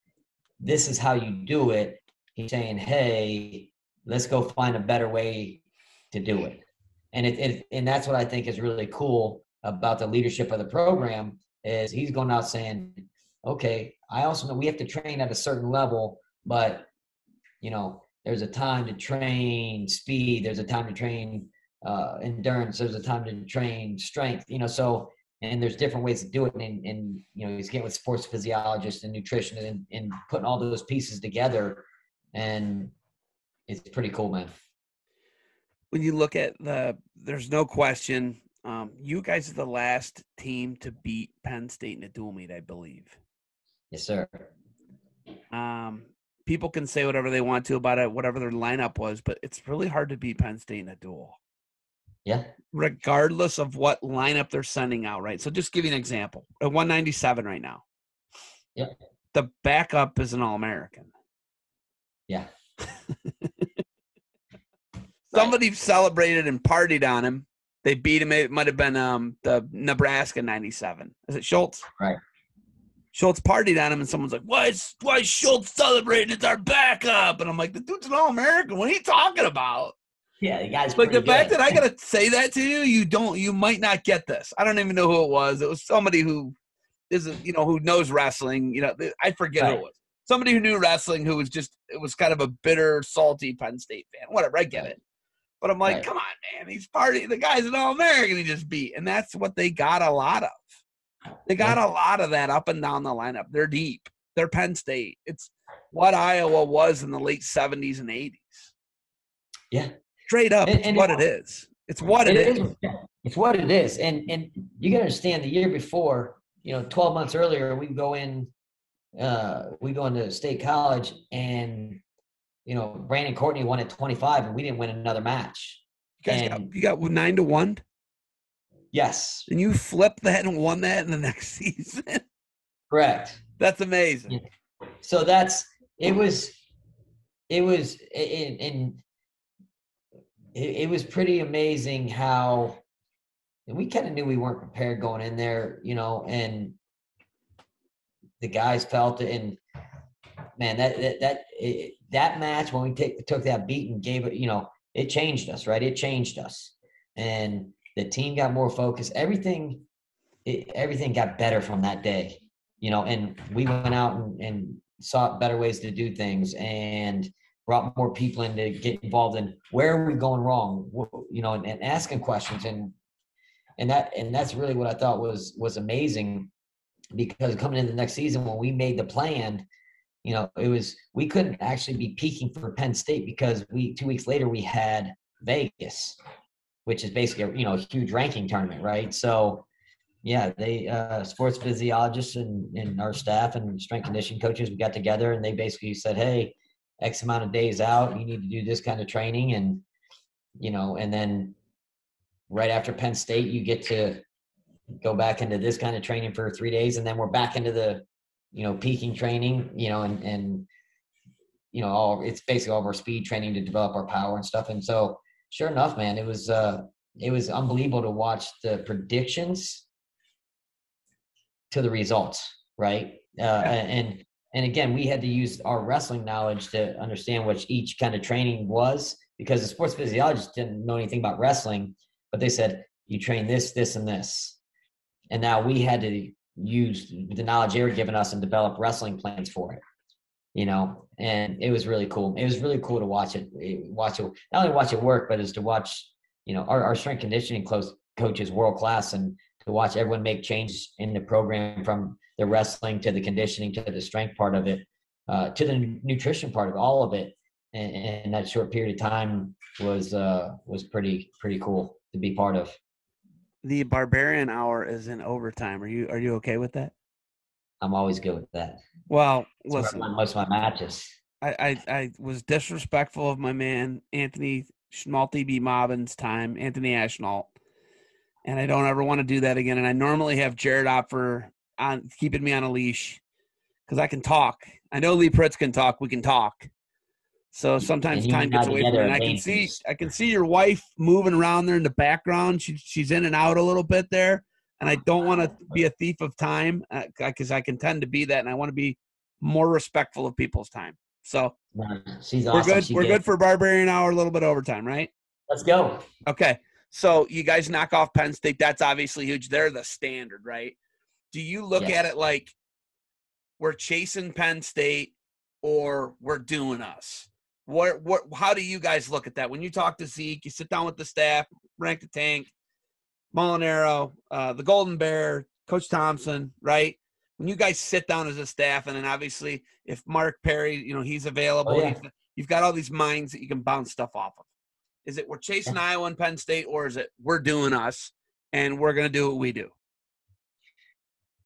this is how you do it." He's saying, "Hey, let's go find a better way to do it." And it, it and that's what I think is really cool about the leadership of the program is he's going out saying, "Okay, I also know we have to train at a certain level, but you know, there's a time to train speed. There's a time to train uh, endurance. There's a time to train strength. You know, so and there's different ways to do it. And, and you know, he's getting with sports physiologists and nutritionists and, and putting all those pieces together, and it's pretty cool, man. When you look at the, there's no question. Um, you guys are the last team to beat Penn State in a dual meet, I believe. Yes, sir. Um, people can say whatever they want to about it, whatever their lineup was, but it's really hard to beat Penn State in a dual. Yeah. Regardless of what lineup they're sending out, right? So just give you an example. At 197 right now. Yeah. The backup is an all American. Yeah. (laughs) Somebody right. celebrated and partied on him. They beat him. It might have been um the Nebraska 97. Is it Schultz? Right. Schultz partied on him, and someone's like, "Why is why is Schultz celebrating? It's our backup." And I'm like, "The dude's an All American. What are you talking about?" Yeah, the guy's like the good. fact that I gotta say that to you, you don't, you might not get this. I don't even know who it was. It was somebody who is, you know, who knows wrestling. You know, I forget right. who it was. Somebody who knew wrestling, who was just, it was kind of a bitter, salty Penn State fan. Whatever, I get right. it. But I'm like, right. come on, man, he's party. The guy's an All American. He just beat, and that's what they got a lot of. They got a lot of that up and down the lineup. They're deep. They're Penn State. It's what Iowa was in the late 70s and 80s. Yeah. Straight up, and, it's what it, it is. It's what it, it is. is. It's what it is. And and you gotta understand the year before, you know, 12 months earlier, we go in uh we go into state college and you know, Brandon Courtney won at 25 and we didn't win another match. You guys and, got you got nine to one? Yes. And you flipped that and won that in the next (laughs) season. Correct. That's amazing. Yeah. So that's it was it was in, in it, it was pretty amazing how we kind of knew we weren't prepared going in there, you know, and the guys felt it. And man, that that that, it, that match when we take took that beat and gave it, you know, it changed us, right? It changed us, and the team got more focused. Everything, it, everything got better from that day, you know. And we went out and, and sought better ways to do things, and brought more people in to get involved in where are we going wrong, you know, and, and asking questions and and that and that's really what I thought was was amazing because coming into the next season when we made the plan, you know, it was we couldn't actually be peaking for Penn State because we two weeks later we had Vegas, which is basically you know a huge ranking tournament, right? So yeah, they uh, sports physiologists and, and our staff and strength conditioning coaches we got together and they basically said, hey, X amount of days out. You need to do this kind of training, and you know, and then right after Penn State, you get to go back into this kind of training for three days, and then we're back into the you know peaking training. You know, and and you know, all it's basically all of our speed training to develop our power and stuff. And so, sure enough, man, it was uh it was unbelievable to watch the predictions to the results, right? Uh, and and again, we had to use our wrestling knowledge to understand what each kind of training was because the sports physiologist didn't know anything about wrestling, but they said, you train this, this, and this. And now we had to use the knowledge they were giving us and develop wrestling plans for it. You know, and it was really cool. It was really cool to watch it, eh, watch it, not only watch it work, but is to watch, you know, our, our strength conditioning close coaches world class and to watch everyone make changes in the program from the wrestling to the conditioning to the strength part of it uh, to the nutrition part of all of it. And, and that short period of time was uh, was pretty pretty cool to be part of. The barbarian hour is in overtime. Are you are you okay with that i'm always good with that well listen most of my matches I, I, I was disrespectful of my man Anthony Schmalti B. Mobbin's time, Anthony Ashnault, and I don't ever want to do that again. And I normally have Jared Opfer on keeping me on a leash because I can talk. I know Lee Pritts can talk. We can talk. So sometimes time gets away from me. And I can see. I can see your wife moving around there in the background. She, she's in and out a little bit there, and I don't want to be a thief of time uh, because I can tend to be that, and I want to be more respectful of people's time. So She's we're good. She We're did. good for Barbarian Hour. A little bit overtime, right? Let's go. Okay. So you guys knock off Penn State. That's obviously huge. They're the standard, right? Do you look Yes. at it like we're chasing Penn State or we're doing us? What what how do you guys look at that? When you talk to Zeke, you sit down with the staff, rank the tank, Molinaro, uh, the Golden Bear, Coach Thompson, right? When you guys sit down as a staff, and then obviously if Mark Perry, you know, he's available, Oh, yeah. he's- you've got all these minds that you can bounce stuff off of. Is it we're chasing Iowa and Penn State, or is it we're doing us and we're gonna do what we do?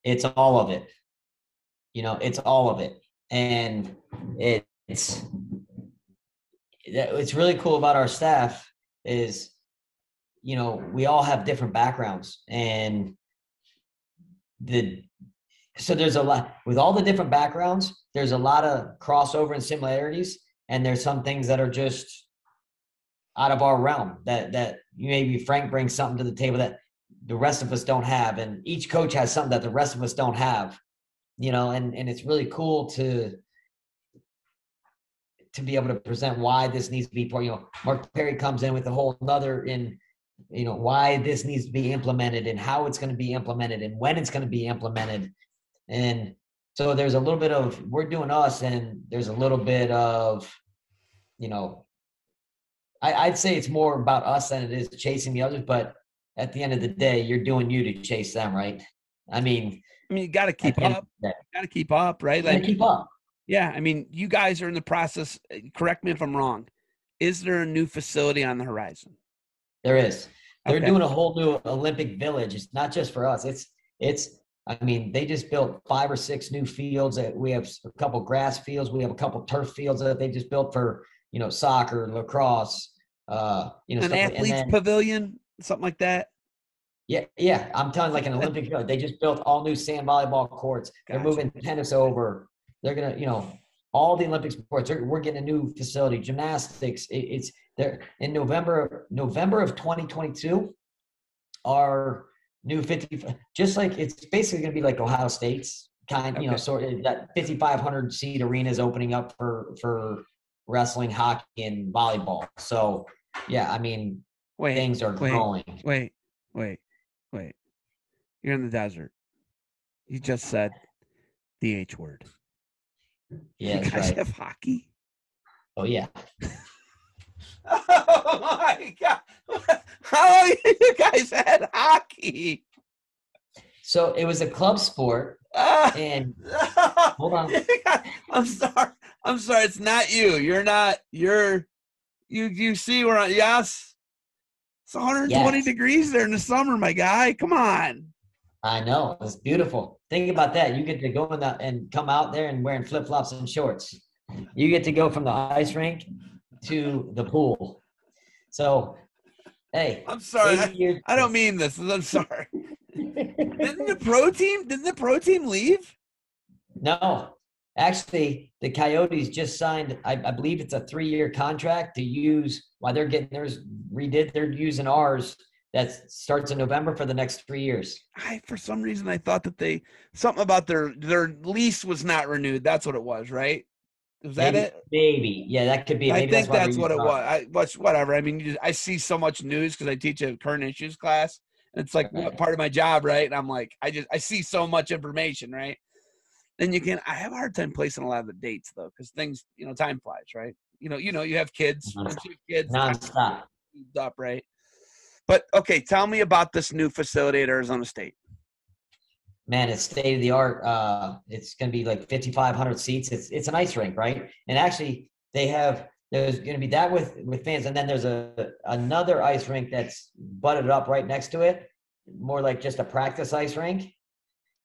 It's all of it. You know, it's all of it, and it, it's that- what's really cool about our staff is, you know, we all have different backgrounds, and the so there's a lot with all the different backgrounds. There's a lot of crossover and similarities, and there's some things that are just out of our realm. That that maybe Frank brings something to the table that the rest of us don't have and each coach has something that the rest of us don't have you know and and it's really cool to to be able to present why this needs to be part you know mark perry comes in with a whole another in you know why this needs to be implemented and how it's going to be implemented and when it's going to be implemented and so there's a little bit of we're doing us and there's a little bit of you know I, i'd say it's more about us than it is chasing the others but at the end of the day, you're doing you to chase them, right? I mean, I mean, you got to keep up. day, Got to keep up, right? Like, keep up. yeah. I mean, you guys are in the process. uh, Correct me if I'm wrong. Is there a new facility on the horizon? There is. They're Okay. doing a whole new Olympic village. It's not just for us. It's it's. I mean, they just built five or six new fields. That we have a couple grass fields. We have a couple turf fields that they just built for you know soccer, and lacrosse. Uh, you know, An athletes then- pavilion, something like that. Yeah, yeah. I'm telling you, like an Olympic field. They just built all new sand volleyball courts. They're moving tennis over. They're gonna, you know, all the Olympic sports. We're getting a new facility. Gymnastics. It, it's there in November. November of 2022. Our new 50, just like it's basically gonna be like Ohio State's kind. You know, sort of that 5,500 seat arena is opening up for for wrestling, hockey, and volleyball. So yeah, I mean, Wait, things are wait, growing. wait, wait, wait. You're in the desert. You just said the H word. Yeah, you guys right. have hockey. Oh yeah. (laughs) Oh my god! (laughs) How are you guys had hockey? So it was a club sport, Ah. and (laughs) Hold on. I'm sorry. I'm sorry. It's not you. You're not. You're. You. You see where? I, yes. It's 120 Yes. degrees there in the summer, my guy. Come on. I know it's beautiful. Think about that. You get to go in the, and come out there and wearing flip flops and shorts. You get to go from the ice rink to the pool. So, hey, I'm sorry. I, I don't mean this. I'm sorry. (laughs) Didn't the pro team? Didn't the pro team leave? No, actually, the Coyotes just signed. I, I believe it's a three-year contract to use. While they're getting theirs redid, they're using ours. That starts in November for the next three years. I for some reason I thought that they something about their their lease was not renewed. That's what it was, right? Was that maybe, it? Maybe, yeah, that could be. I think they're that's what it was. I what's whatever. I mean, you just, I see so much news because I teach a current issues class. And it's like Right. part of my job, right? And I'm like, I just I see so much information, right? Then you can. I have a hard time placing a lot of the dates though, because things, you know, time flies, right? You know, you know, you have kids, Non- once you have kids, Nonstop. moves up, right? But okay, tell me about this new facility at Arizona State. Man, it's state of the art. Uh, it's going to be like 5,500 seats. It's it's an ice rink, right? And actually, they have there's going to be that with with fans, and then there's a another ice rink that's butted up right next to it, more like just a practice ice rink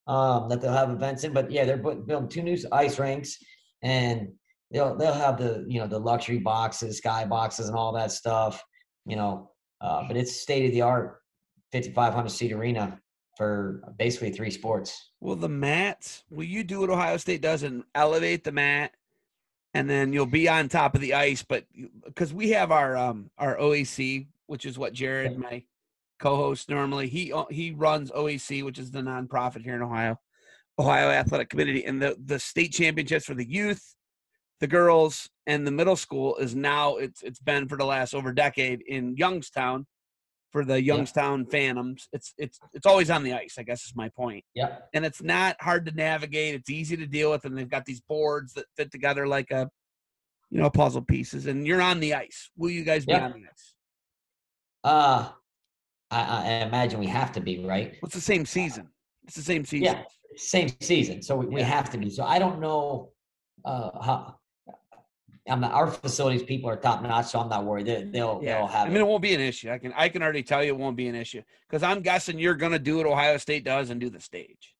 um, that they'll have events in. But yeah, they're bu- building two new ice rinks, and they'll they'll have the you know the luxury boxes, sky boxes, and all that stuff. You know, uh, but it's state of the art, 5,500 seat arena for basically three sports. Well, the mats, will you do what Ohio State does and elevate the mat, and then you'll be on top of the ice? But because we have our um our OAC, which is what Jared, my co-host, normally he uh, he runs OAC, which is the nonprofit here in Ohio, Ohio Athletic Committee, and the the state championships for the youth, the girls, and the middle school is now it's it's been for the last over decade in Youngstown for the Youngstown yeah. Phantoms. It's it's it's always on the ice. I guess is my point. Yeah. And it's not hard to navigate. It's easy to deal with, and they've got these boards that fit together like a, you know, puzzle pieces. And you're on the ice. Will you guys be on the ice? Uh, I, I, imagine we have to be right. It's the same season. It's the same season. Yeah, same season. So we, yeah. we have to be. So I don't know uh, how I'm not, our facilities people are top notch, so I'm not worried. They, mm-hmm. will yeah. they'll have. I mean, it. it won't be an issue. I can I can already tell you it won't be an issue because I'm guessing you're going to do what Ohio State does and do the stage.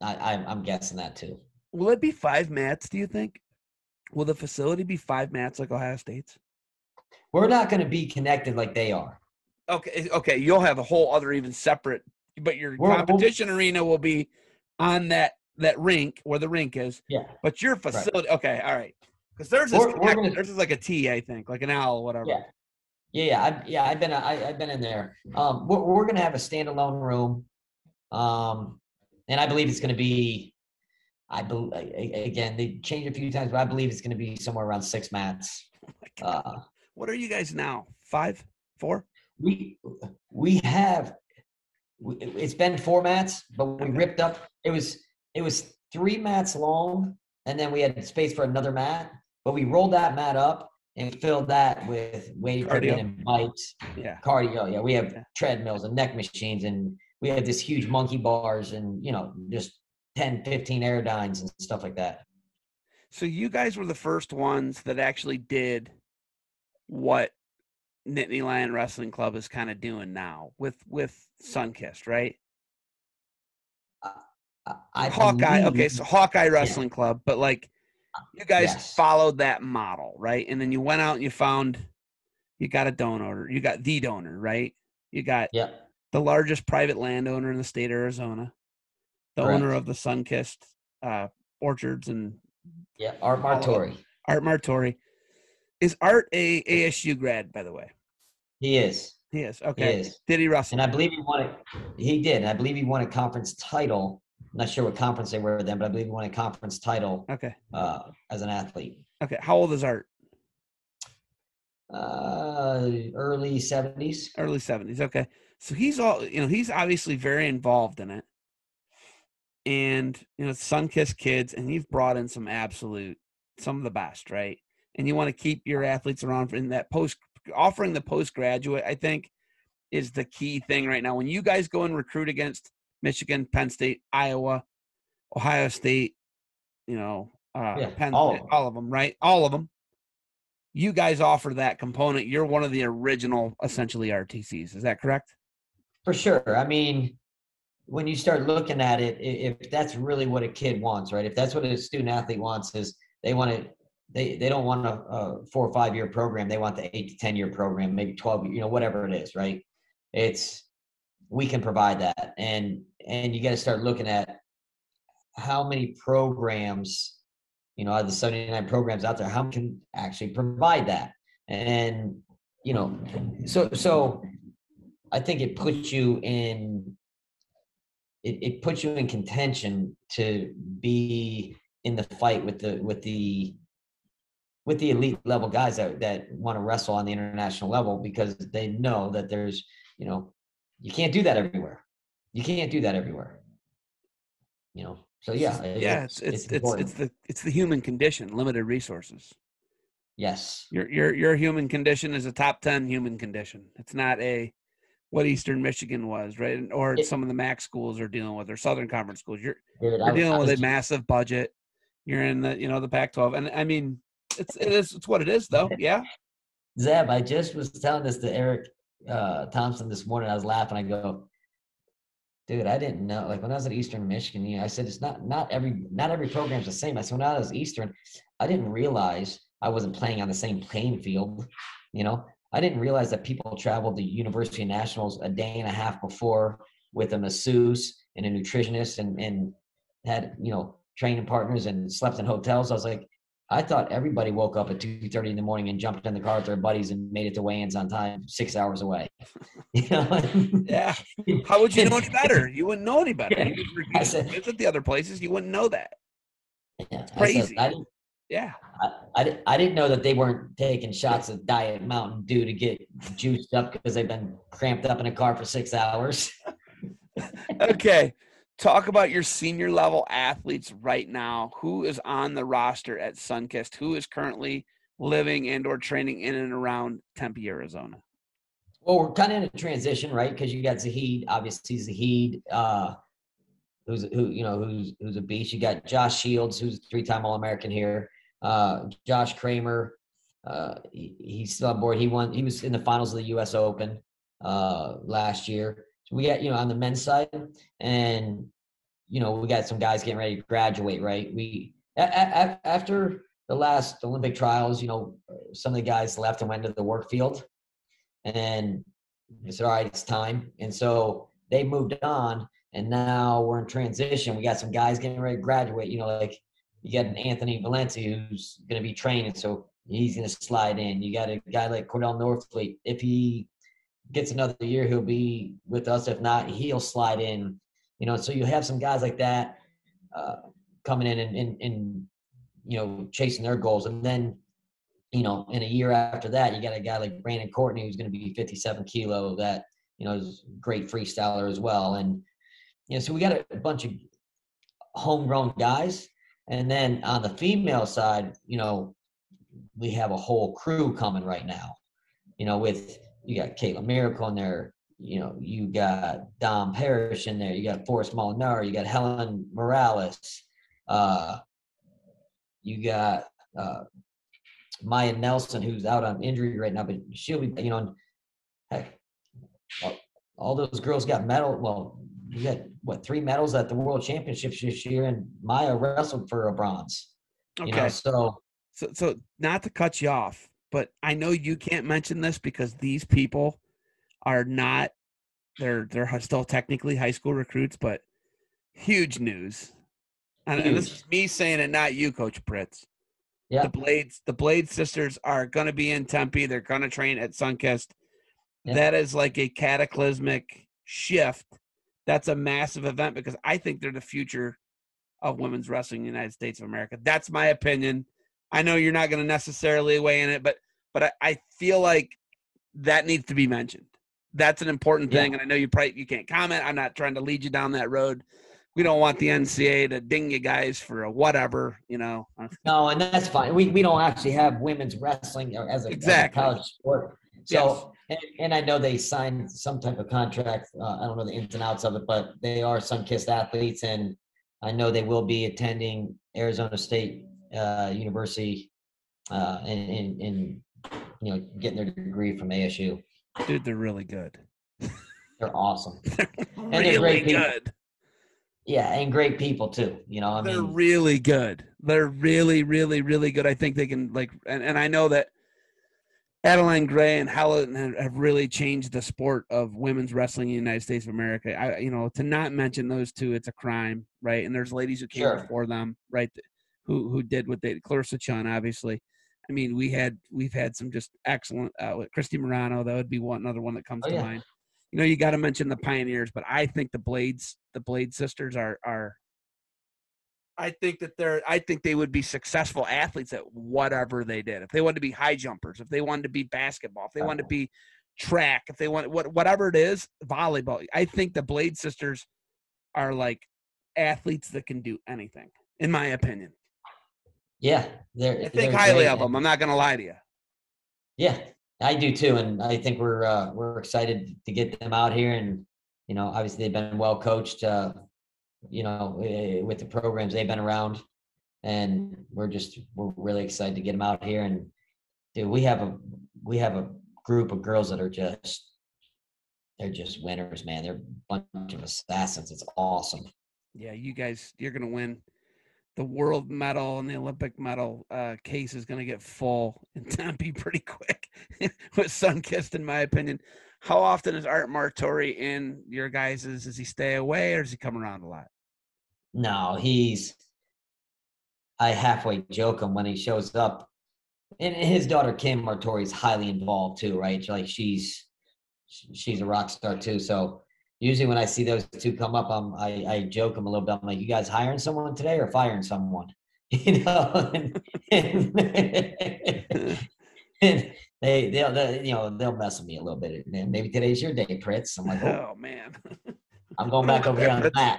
I, I I'm guessing that too. Will it be five mats? Do you think? Will the facility be five mats like Ohio State's? We're not going to be connected like they are. Okay, eh, okay. You'll have a whole other even separate, but your we're, competition we're, arena will be on that that rink where the rink is. Yeah. But your facility, right. okay, all right. Because theirs is we're, we're gonna, theirs is like a T, I think, like an L, whatever. Yeah, yeah, yeah. I've, yeah, I've been I, have been in there. Um, we're, we're gonna have a standalone room, um, and I believe it's gonna be. I believe again they changed a few times, but I believe it's going to be somewhere around six mats. (laughs) Oh uh, what are you guys now? Five, four? We we have. It's been four mats, but we okay. ripped up. It was it was three mats long, and then we had space for another mat. But we rolled that mat up and filled that with weight equipment and bikes. Yeah. Cardio. Yeah. We have yeah. treadmills and neck machines and we have this huge monkey bars and, you know, just 10, 15 Airdynes and stuff like that. So you guys were the first ones that actually did what Nittany Lion Wrestling Club is kind of doing now with with Sunkist, right? Uh, I Hawkeye. Believe, okay, so Hawkeye Wrestling yeah. Club, but like you guys yes. followed that model, right? And then you went out and you found you got a donor, you got the donor, right? You got yeah. the largest private landowner in the state of Arizona, the Correct. owner of the Sunkist uh, orchards and yeah, Art Martori. Art Martori. Is Art a ASU grad, by the way? He is. He is. Okay. He is. Did he wrestle? And I believe he won it. He did. I believe he won a conference title not sure what conference they were then, but I believe he won a conference title. Okay. Uh, as an athlete. Okay. How old is Art? Uh, early 70s. Early 70s. Okay. So he's all, you know, he's obviously very involved in it. And, you know, Sunkist kids, and you've brought in some absolute, some of the best, right? And you want to keep your athletes around in that post, offering the postgraduate, I think, is the key thing right now. When you guys go and recruit against Michigan, Penn State, Iowa, Ohio State, you know, uh, yeah, Penn, all, of all of them, right? All of them. You guys offer that component. You're one of the original, essentially RTCs. Is that correct? For sure. I mean, when you start looking at it, if that's really what a kid wants, right? If that's what a student athlete wants, is they want to, they they don't want a, a four or five year program. They want the eight to ten year program, maybe twelve, you know, whatever it is, right? It's we can provide that, and and you got to start looking at how many programs you know out of the 79 programs out there how can actually provide that? And you know so so i think it puts you in it, it puts you in contention to be in the fight with the with the with the elite level guys that, that want to wrestle on the international level because they know that there's you know you can't do that everywhere you can't do that everywhere. You know. So yeah, yeah, it's it's it's, it's, it's the it's the human condition, limited resources. Yes. Your your your human condition is a top 10 human condition. It's not a what Eastern Michigan was, right? Or it, some of the MAC schools are dealing with, or Southern Conference schools. You're dude, you're I, dealing I with a massive budget. You're in the you know the Pac-12, and I mean it's it is it's what it is though. (laughs) Yeah. Zeb, I just was telling this to Eric uh, Thompson this morning. I was laughing. I go, dude, I didn't know. Like when I was at Eastern Michigan, you know, I said it's not not every not every program's the same. I said when I was Eastern, I didn't realize I wasn't playing on the same playing field. You know, I didn't realize that people traveled to University Nationals a day and a half before with a masseuse and a nutritionist and and had you know training partners and slept in hotels. I was like, I thought everybody woke up at two thirty in the morning and jumped in the car with their buddies and made it to weigh-ins on time, six hours away. (laughs) You know? yeah. How would you know any better? You wouldn't know any better. You would I said- visit the other places, you wouldn't know that. Yeah, I said, crazy. I, didn't, Yeah. I, I, I didn't know that they weren't taking shots of Diet Mountain Dew to get juiced up because they've been cramped up in a car for six hours. (laughs) Okay. Talk about your senior level athletes right now. Who is on the roster at Sunkist? Who is currently living and or training in and around Tempe, Arizona? Well, we're kind of in a transition, right? Because you got Zahid, obviously Zahid, uh, who's who you know who's who's a beast. You got Josh Shields, who's a three-time All-American here. Uh, Josh Kramer, uh, he, he's still on board. He won. He was in the finals of the U.S. Open uh, last year. We got you know on the men's side, and you know we got some guys getting ready to graduate. Right? We a, a- after the last Olympic trials, you know, some of the guys left and went to the work field and I said, all right, it's time. And so they moved on, and now we're in transition. We got some guys getting ready to graduate. You know, like you got an Anthony Valenti who's going to be training, so he's going to slide in. You got a guy like Kordell Norfleet. If he gets another year, he'll be with us. If not, he'll slide in. You know, so you have some guys like that uh, coming in and, and, and you know chasing their goals, and then you know, in a year after that, you got a guy like Brandon Courtney who's going to be 57 kilo that, you know, is great freestyler as well. And, you know, so we got a, a bunch of homegrown guys. And then on the female side, you know, we have a whole crew coming right now, you know, with, you got Kayla Miracle in there, you know, you got Dom Parrish in there, you got Forrest Molinari, you got Helen Maroulis, uh, you got, uh, Maya Nelson, who's out on injury right now, but she'll be, you know, heck, all, those girls got medal. Well, you got what three medals at the World Championships this year, and Maya wrestled for a bronze. You Okay. know, so So, so not to cut you off, but I know you can't mention this because these people are not. They're they're still technically high school recruits, but huge news. And, this is me saying it, not you, Coach Pritts. yeah, The Blades, the Blade sisters are going to be in Tempe. They're going to train at Sunkist. That is like a cataclysmic shift. That's a massive event because I think they're the future of women's wrestling in the United States of America. That's my opinion. I know you're not going to necessarily weigh in it, but but I, I feel like that needs to be mentioned. That's an important Yeah. thing, and I know you probably you can't comment. I'm not trying to lead you down that road. We don't want the NCAA to ding you guys for a whatever, you know. no, and that's fine. We we don't actually have women's wrestling as a, as a college sport. So, and, and I know they signed some type of contract. Uh, I don't know the ins and outs of it, but they are Sunkist athletes, and I know they will be attending Arizona State uh, University uh, and, and, and you know getting their degree from ASU. Dude, they're really good. They're awesome. (laughs) they're really great people. good. Yeah, and great people too. You know, I They're mean, really good. They're really, really, really good. I think they can like, and, and I know that Adeline Gray and Helen have have really changed the sport of women's wrestling in the United States of America. I, you know, to not mention those two, it's a crime, right? And there's ladies who came Sure. before them, right? Who who did what they Clarissa Chun, obviously. I mean, we had we've had some just excellent. Uh, Kristie Marano, that would be one another one that comes Oh, to yeah. mind. You know, you got to mention the pioneers, but I think the Blades, the Blade sisters, are are. I think that they're. I think they would be successful athletes at whatever they did. If they wanted to be high jumpers, if they wanted to be basketball, if they wanted to be track, if they want what whatever it is, volleyball. I think the Blade sisters are like athletes that can do anything, in my opinion. Yeah, they're. I think they're highly of them. I'm not going to lie to you. Yeah, I do too, and I think we're uh, we're excited to get them out here, and you know, obviously they've been well coached, uh, you know, eh, with the programs they've been around, and we're just we're really excited to get them out here, and dude, we have a we have a group of girls that are just they're just winners, man. They're a bunch of assassins. It's awesome. Yeah, you guys, you're gonna win the world medal and the Olympic medal uh, case is going to get full in (laughs) Tempe pretty quick (laughs) with Sunkist, in my opinion. How often is Art Martori in your guys'? Does he stay away or does he come around a lot? No, he's. I halfway joke him when he shows up, and his daughter Kim Martori is highly involved too, right? Like she's she's a rock star too. So usually when I see those two come up, I'm, I, I joke them a little bit. I'm like, you guys hiring someone today or firing someone? (laughs) You know, and, and, and they they'll, they, you know they'll mess with me a little bit. And maybe today's your day, Pritts. I'm like, oh, oh man, I'm going back over here on (laughs) that.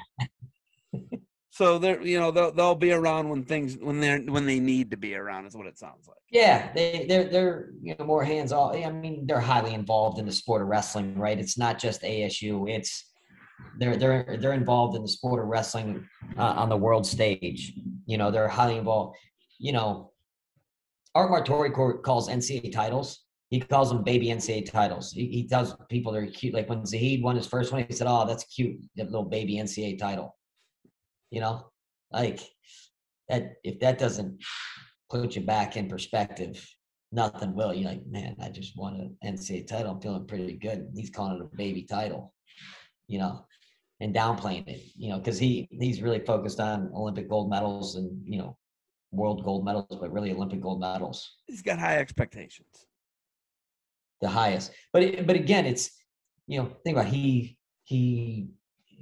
So they're you know they'll they'll be around when things when they're when they need to be around is what it sounds like. Yeah, they they're they're you know more hands off. I mean they're highly involved in the sport of wrestling, right? It's not just ASU. It's they're they're they're involved in the sport of wrestling uh, on the world stage. You know they're highly involved. You know, Art Martori calls NCAA titles. He calls them baby NCAA titles. He, he tells people they're cute. Like when Zahid won his first one, he said, "Oh, that's cute, that little baby NCAA title." You know, like that. If that doesn't put you back in perspective, nothing will. You're like, man, I just won an NCAA title. I'm feeling pretty good. He's calling it a baby title, you know, and downplaying it, you know, because he he's really focused on Olympic gold medals and you know, world gold medals, but really Olympic gold medals. He's got high expectations. The highest, but but again, it's you know, think about he he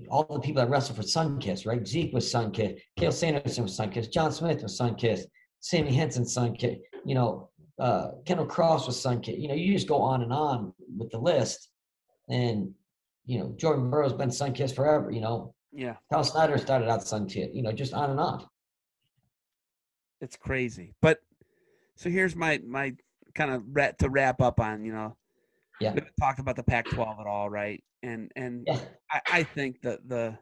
all the people that wrestled for Sunkist, right? Zeke was Sunkist, Cael Sanderson was Sunkist, John Smith was Sunkist, Sammy Henson Sunkist, you know, uh, Kendall Cross was Sunkist. You know, you just go on and on with the list. And, you know, Jordan Burroughs been Sunkist forever, you know. Yeah. Kyle Snyder started out Sunkist, you know, just on and on. It's crazy. But so here's my my kind of rat to wrap up on, you know, yeah. We haven't talked about the Pac-12 at all, right? And and yeah. I, I think that the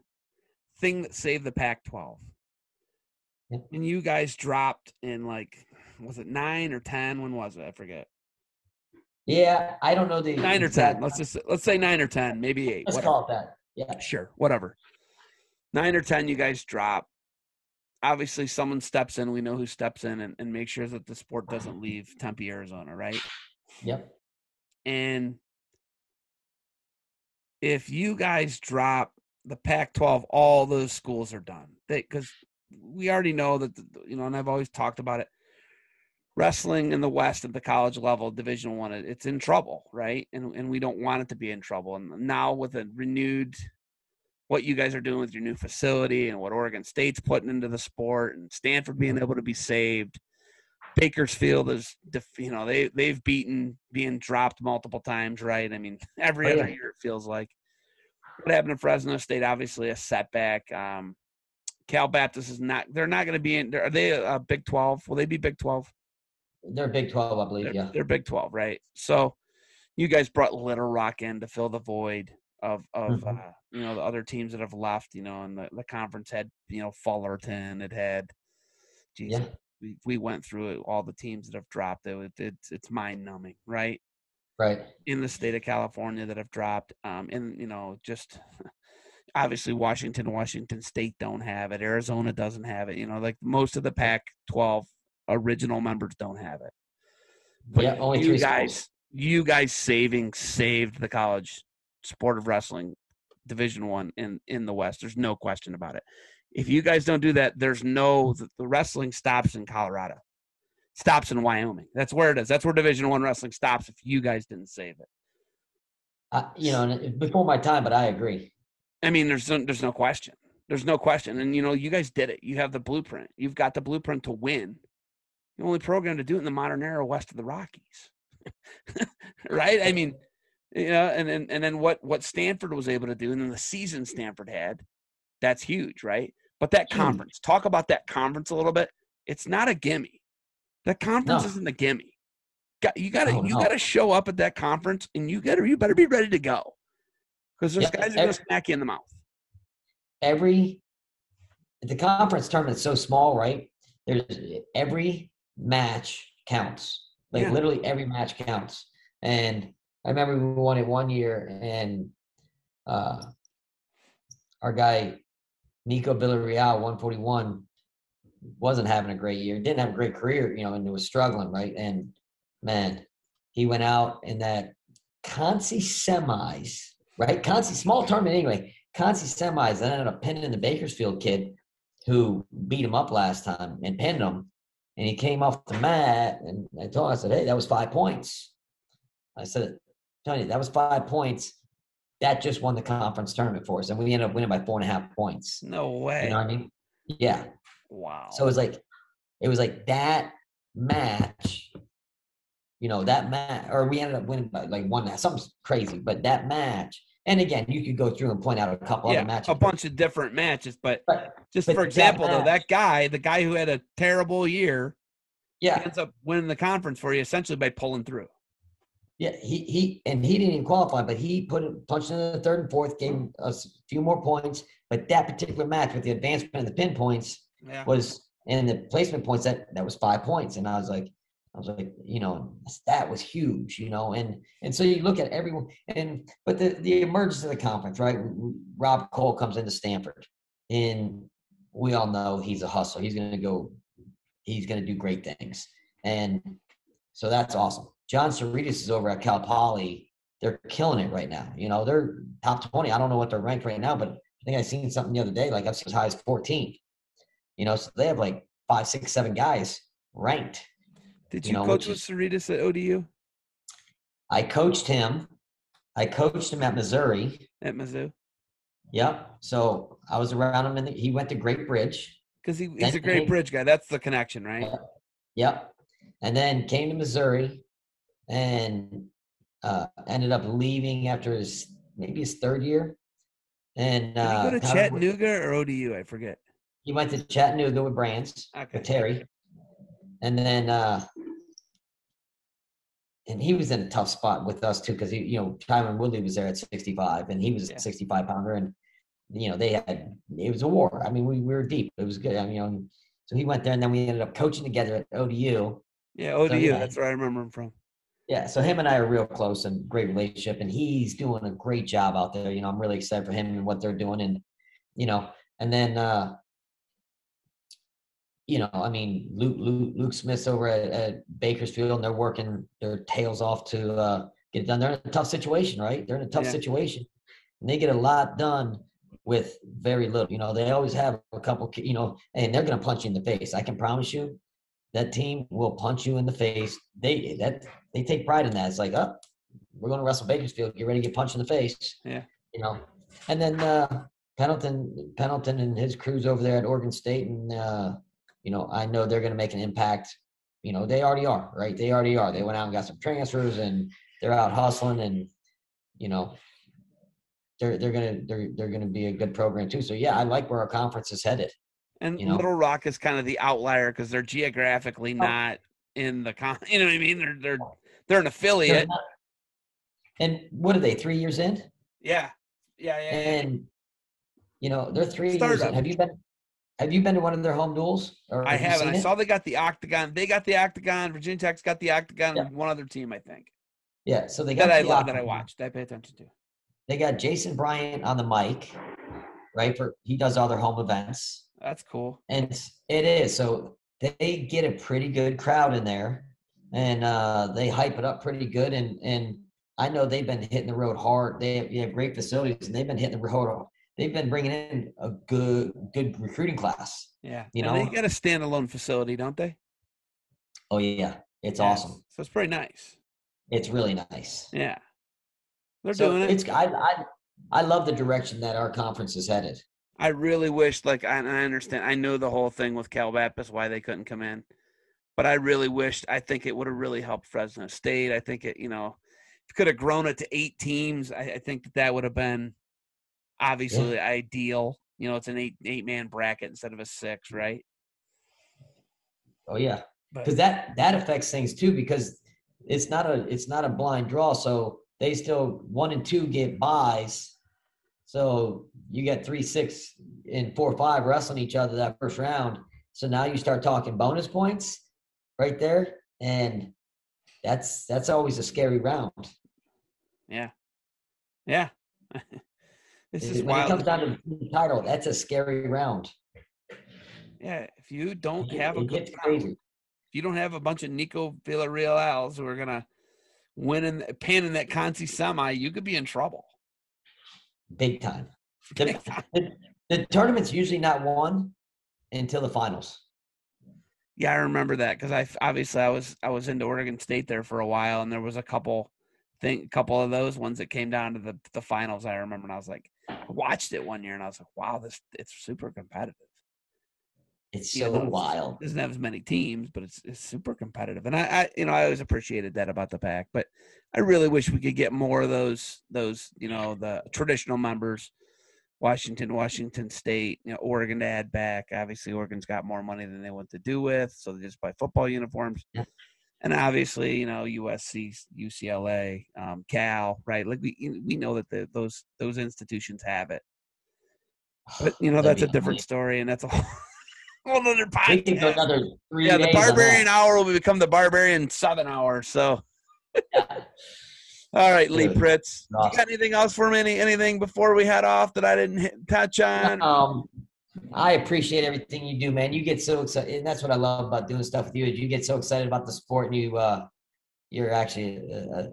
thing that saved the Pac-12, yeah. and you guys dropped in like, was it nine or ten? When was it? I forget. Yeah, I don't know the nine or ten. Let's just let's say nine or ten, maybe eight. Let's whatever. call it that. Yeah, sure, whatever. Nine or ten, you guys drop. Obviously, someone steps in. We know who steps in and, and make sure that the sport doesn't leave Tempe, Arizona, right? Yep. And if you guys drop the Pac 12, all those schools are done. Because we already know that, you know, and I've always talked about it. Wrestling in the West at the college level, Division One, it's in trouble, right? And and we don't want it to be in trouble. And now with a renewed, what you guys are doing with your new facility and what Oregon State's putting into the sport, and Stanford being able to be saved, Bakersfield is, you know, they they've beaten being dropped multiple times, right? I mean, (laughs) every oh, other year it feels like. What happened to Fresno State? Obviously, a setback. Um, Cal Baptist is not. They're not going to be in. Are they a Big Twelve? Will they be Big Twelve? They're Big Twelve, I believe. They're, yeah, they're Big Twelve, right? So, you guys brought Little Rock in to fill the void of of mm-hmm. uh, you know the other teams that have left. You know, and the the conference had you know Fullerton. It had. Geez, yeah we, we went through all the teams that have dropped it. It's it's mind numbing, right? Right. In the state of California that have dropped, um, and you know, just (laughs) obviously Washington, Washington State don't have it. Arizona doesn't have it. You know, like most of the Pac-12 original members don't have it. But yeah, only you guys, schools. you guys saving saved the college sport of wrestling division one in in the west there's no question about it if you guys don't do that, there's no the wrestling stops in Colorado, stops in Wyoming. That's where it is. That's where Division One wrestling stops. If you guys didn't save it, uh, you know, before my time, but I agree. I mean, there's no, there's no question. There's no question. And you know, you guys did it. You have the blueprint. You've got the blueprint to win. The only program to do it in the modern era west of the Rockies, (laughs) right? I mean, you know, and then and then what what Stanford was able to do, and then the season Stanford had that's huge, right? But that conference, talk about that conference a little bit. It's not a gimme. The conference no. isn't a gimme. You got to oh, you no. got to show up at that conference, and you got you better be ready to go because there's yeah, guys are going to smack you in the mouth. Every the conference tournament is so small, right? There's every match counts. Like yeah. literally every match counts. And I remember we won it one year, and uh, our guy Nico Villarreal, 141, wasn't having a great year, didn't have a great career, you know, and was struggling, right? And man, he went out in that Conci semis, right? Conci small tournament anyway. Conci semis, and ended up pinning the Bakersfield kid who beat him up last time and pinned him. And he came off the mat, and I told him, I said, "Hey, that was five points." I said, "Tony, that was five points. That just won the conference tournament for us, and we ended up winning by four and a half points." No way. You know what I mean? Yeah. Wow. So it was like, it was like that match. You know that match, or we ended up winning by like one something crazy, but that match. And again, you could go through and point out a couple yeah, other matches. a bunch of different matches, but But just but for that example, though, that guy, the guy who had a terrible year, yeah, ends up winning the conference for you essentially by pulling through. Yeah, he he and he didn't even qualify, but he put a punched in the third and fourth, gave us a few more points. But that particular match with the advancement and the pin points Yeah. was and the placement points that that was five points, and I was like, I was like, you know, that was huge, you know, and and so you look at everyone, and but the the emergence of the conference, right? Rob Koll comes into Stanford, and we all know he's a hustle. He's going to go, he's going to do great things, and so that's awesome. Jon Sioredas is over at Cal Poly. They're killing it right now. You know, they're top 20. I don't know what they're ranked right now, but I think I seen something the other day, like I've seen as high as 14. You know, so they have like five, six, seven guys ranked. Did you you, know, coach with Sioredas at ODU I coached him. I coached him at Missouri. at Mizzou? Yep. So I was around him, and he went to Great Bridge. Because he, he's Then a great bridge guy. That's the connection, right? Yeah. Yep. And then came to Missouri and uh, ended up leaving after his maybe his third year. And Did uh, he go to Chattanooga or ODU? I forget. He went to Chattanooga with Brands, Okay. with Terry. And then uh and he was in a tough spot with us too, because he, you know, Tyron Woodley was there at 65 and he was Yeah. a 65 pounder and you know, they had it was a war. I mean, we, we were deep. It was good. I mean, you know, so he went there and then we ended up coaching together at ODU. Yeah, ODU. yeah. That's where I remember him from. Yeah, so him and I are real close and great relationship, and he's doing a great job out there. You know, I'm really excited for him and what they're doing, and you know, and then uh, you know, I mean, Luke Luke, Luke Smith's over at, at Bakersfield, and they're working their tails off to uh, get it done. They're in a tough situation, right? They're in a tough Yeah. situation, and they get a lot done with very little. You know, they always have a couple, you know, and they're going to punch you in the face. I can promise you, that team will punch you in the face. They that they take pride in that. It's like, oh, we're going to wrestle Bakersfield. Get ready to get punched in the face. Yeah. You know, and then uh, Pendleton, Pendleton, and his crews over there at Oregon State, and uh, you know, I know they're going to make an impact. You know, they already are, right? They already are. They went out and got some transfers, and they're out hustling, and you know, they're they're gonna they're they're gonna be a good program too. So yeah, I like where our conference is headed. And You know? Little Rock is kind of the outlier because they're geographically Oh. not in the con. (laughs) You know what I mean? They're they're they're an They're affiliate. not- And what are they? Three years in? Yeah, yeah, yeah. yeah. and you know they're three years. in. Have you been? Have you been to one of their home duels? Or I have you haven't. I it? saw they got the octagon. They got the octagon. Virginia Tech's got the octagon. Yeah. One other team, I think. Yeah, so they got That I love. That I watched. I pay attention to. They got Jason Bryant on the mic, right? For he does all their home events, That's cool. and it's- so they get a pretty good crowd in there, and uh, they hype it up pretty good. And and I know they've been hitting the road hard. They have, have great facilities, and they've been hitting the road. They've been bringing in a good good recruiting class. Yeah. You and know? they got a standalone facility, don't they? Oh yeah, it's Yeah. awesome. So it's pretty nice. It's really nice. Yeah. They're so doing it. it's I, I I love the direction that our conference is headed. I really wish, like, I, I understand. I know the whole thing with Cal Baptist, why they couldn't come in, but I really wished. I think it would have really helped Fresno State. I think it, you know, if could have grown it to eight teams, I, I think that that would have been obviously ideal. You know, it's an eight eight man bracket instead of a six, right? Oh yeah, because that that affects things too because it's not a it's not a blind draw. So they still one and two get buys. So you get three, six, and four, five wrestling each other that first round. So now you start talking bonus points right there, and that's that's always a scary round. yeah, yeah. (laughs) This is when it comes down to the title, that's a scary round. Yeah, if you don't It, have a good round, if you don't have a bunch of Nico Villarreals who are gonna win in pan in that Conci semi, you could be in trouble. big time. The, the, the tournament's usually not won until the finals. Yeah, I remember that because I obviously I was I was into Oregon State there for a while, and there was a couple thing, a couple of those ones that came down to the the finals. I remember, and I was like, I watched it one year, and I was like, wow, this it's super competitive. It's You so know, wild. It doesn't have as many teams, but it's it's super competitive, and I, I you know I always appreciated that about the Pac, but I really wish we could get more of those those you know the traditional members. Washington, Washington State, you know, Oregon to add back. Obviously, Oregon's got more money than they want to do with, so they just buy football uniforms. And obviously, you know, USC, UCLA, um, Cal, right? Like we we know that the, those those institutions have it, but you (sighs) know that's a different story, and that's a (laughs) whole, whole other We can go podcast. another Yeah, the. Barbarian Hour will become the Barbarian Southern Hour. So, all right, Lee Good. Pritts, you got anything else for me? Any, anything before we head off that I didn't hit, touch on? Um, I appreciate everything you do, man. You get so excited, and that's what I love about doing stuff with you. Is you get so excited about the sport, and you uh, you're actually uh,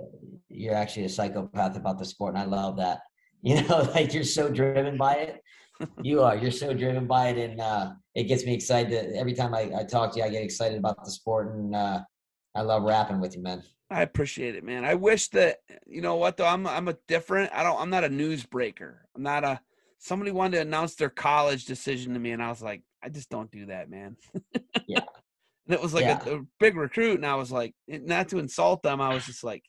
you're actually a psychopath about the sport, and I love that. (laughs) You know, like you're so driven by it. (laughs) You are. You're so driven by it, and uh, it gets me excited. Every time I, I talk to you, I get excited about the sport, and uh, I love rapping with you, man. I appreciate it, man. I wish that you know what though. I'm I'm a different. I don't. I'm not a newsbreaker. I'm not a. Somebody wanted to announce their college decision to me, and I was like, I just don't do that, man. Yeah. (laughs) And it was like Yeah. a, a big recruit, and I was like, eh, not to insult them. I was just like,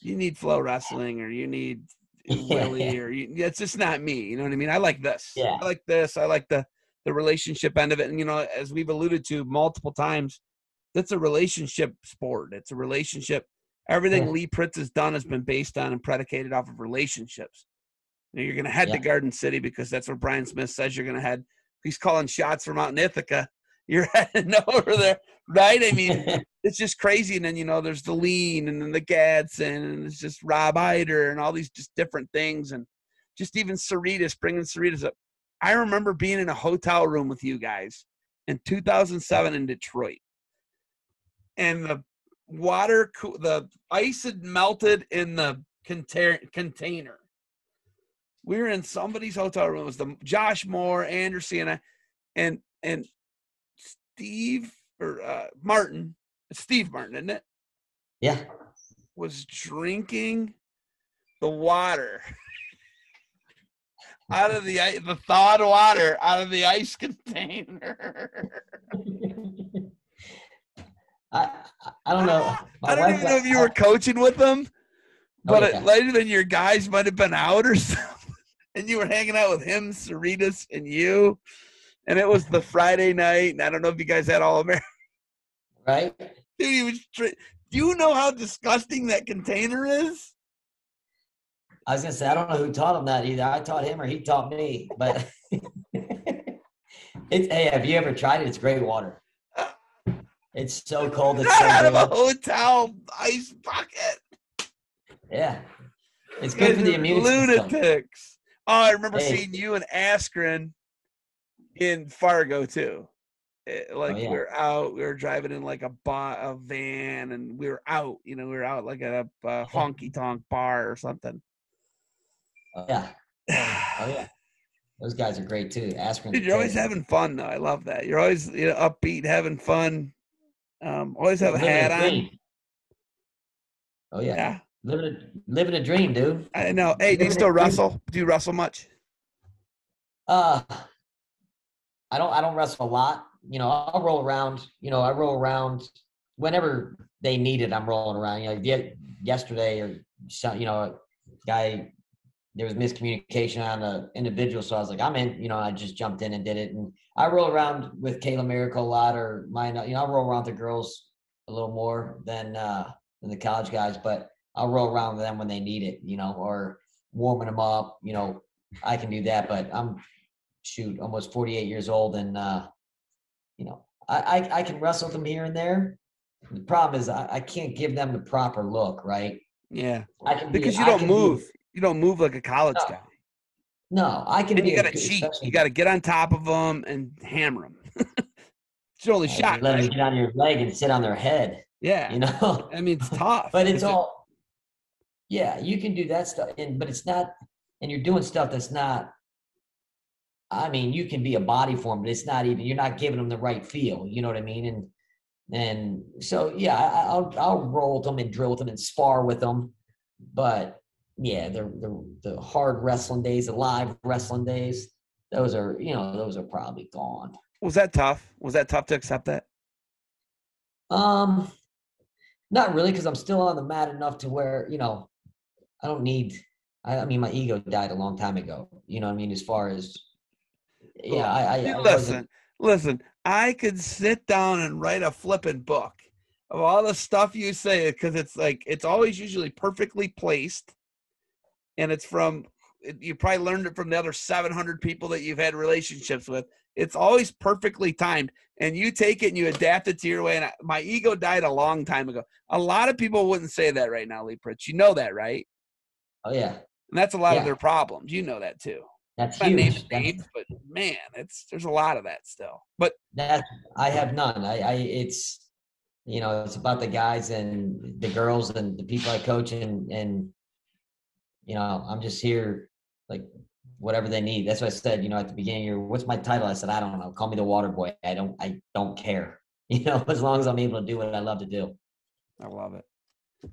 you need FloWrestling, or you need (laughs) Willie, or you, it's just not me. You know what I mean? I like this. Yeah. I like this. I like the the relationship end of it, and you know, as we've alluded to multiple times, that's a relationship sport. It's a relationship. Everything Yeah. Lee Pritts has done has been based on and predicated off of relationships. You know, you're going to head to Garden City because that's where Brian Smith says you're going to head. He's calling shots from out in Ithaca. (laughs) You're heading over there, right? I mean, (laughs) it's just crazy. And then you know, there's the Leen, and then the Gadson, and it's just Rob Eiter, and all these just different things, and just even Sioredas, bringing Sioredas up. I remember being in a hotel room with you guys in 2007 in Detroit, and the water, coo- the ice had melted in the container. Container. We were in somebody's hotel room. It was the Josh Moore, Anderson, and I, and and Steve or uh, Martin, Steve Martin, isn't it? yeah. Was drinking the water (laughs) out of the the thawed water out of the ice container. (laughs) I I- don't know. My I don't even know if you were coaching with them, oh, but Oh, yeah. later than your guys might have been out or (laughs) something, and you were hanging out with him, Sioredas, and you, and it was the Friday night, and I don't know if you guys had all American. right. Dude, he was. Tri- Do you know how disgusting that container is? I was gonna say I don't know who taught him that either. I taught him or he taught me. But (laughs) it's hey, have you ever tried it? It's great water. It's so cold. It's (laughs) Not out of a hotel ice bucket. Yeah, it's good for the immune system. lunatics. Oh, I remember Hey. seeing you and Askren in Fargo too. Eh, Like Oh, yeah. we were out, we were driving in like a bar, a van, and we were out. You know, we were out like at a, a honky tonk bar or something. Oh, yeah, (sighs) oh yeah. Those guys are great too. Askren. Dude, you're always having fun though. I love that. You're always you know, upbeat, having fun. Um, always have a hat on. Oh yeah. Yeah, living a living a dream, dude. I know. Hey, do you Living still dream. wrestle? Do you wrestle much? Uh, I don't. I don't wrestle a lot. You know, I'll roll around. You know, I roll around whenever they need it. I'm rolling around. You know, yesterday or some, you know, a guy there was miscommunication on an individual, so I was like, I'm in. You know, I just jumped in and did it, and I roll around with Kayla Miracle a lot, or mine. You know, I roll around with the girls a little more than uh than the college guys, but I'll roll around with them when they need it. You know, or warming them up. You know, I can do that, but I'm shoot almost 48 years old and uh you know I, I i can wrestle them here and there the problem is i, I can't give them the proper look right Yeah, i can be, because you don't can be- move. You don't move like a college No. guy. No, I can And be you got to cheat. especially- You got to get on top of them and hammer them. (laughs) it's your only Yeah, shot. Let them get on your leg and sit on their head. Yeah. You know. (laughs) I mean, it's tough. but it's all yeah you can do that stuff and but it's not and you're doing stuff that's not i mean you can be a body form but it's not even you're not giving them the right feel you know what i mean and and so yeah I, i'll i'll roll with them and drill with them and spar with them but yeah the the, the hard wrestling days the live wrestling days those are you know those are probably gone Was that tough? Was that tough to accept that? Um, not really, because I'm still on the mat enough to where you know I don't need. I, I mean, my ego died a long time ago. You know what I mean? As far as yeah, I, I, I listen, listen. I could sit down and write a flipping book of all the stuff you say because it's like it's always usually perfectly placed, and it's from you probably learned it from the other 700 people that you've had relationships with. It's always perfectly timed, and you take it and you adapt it to your way. And I, my ego died a long time ago. A lot of people wouldn't say that right now, Lee Pritts. You know that, right? Oh yeah, And that's a lot of their problems. You know that too. that's Not naming huge. Names, but man, it's there's a lot of that still. But that I have none. I, I it's you know it's about the guys and the girls and the people I coach and and you know I'm just here like whatever they need. That's what I said. You know at the beginning, here, what's my title? I said I don't know. Call me the water boy. I don't I don't care. (laughs) You know as long as I'm able to do what I love to do. I love it.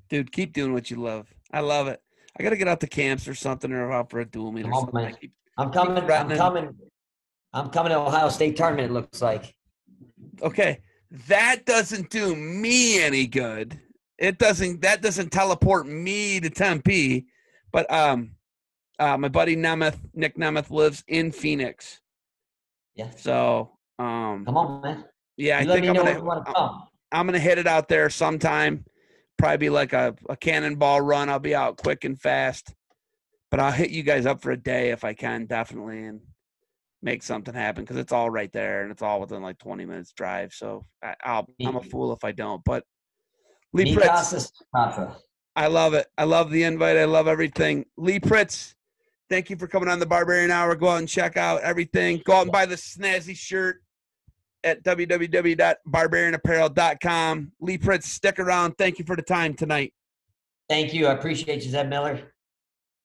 Dude, keep doing what you love. I love it. I gotta get out to camps or something or out for a dual meet or something. Keep- I'm coming. I'm coming. I'm coming to Ohio State tournament. It looks like. Okay. That doesn't do me any good. It doesn't that doesn't teleport me to Tempe. But um uh my buddy Nemeth, Nick Nemeth lives in Phoenix. Yeah. So um Come on, man. yeah, I You let think I'm gonna come. I'm gonna hit it out there sometime. Probably be like a, a cannonball run. I'll be out quick and fast. But I'll hit you guys up for a day if I can, definitely, and make something happen because it's all right there and it's all within like 20 minutes drive. So I, I'll I'm a fool if I don't. But Lee Pritts, casa, su casa. I love it. I love the invite. I love everything. Lee Pritts, thank you for coming on the Barbarian Hour. Go out and check out everything. Go out and buy the snazzy shirt at www.barbarianapparel.com. Lee Pritts, stick around. Thank you for the time tonight. Thank you. I appreciate you, Zeb Miller.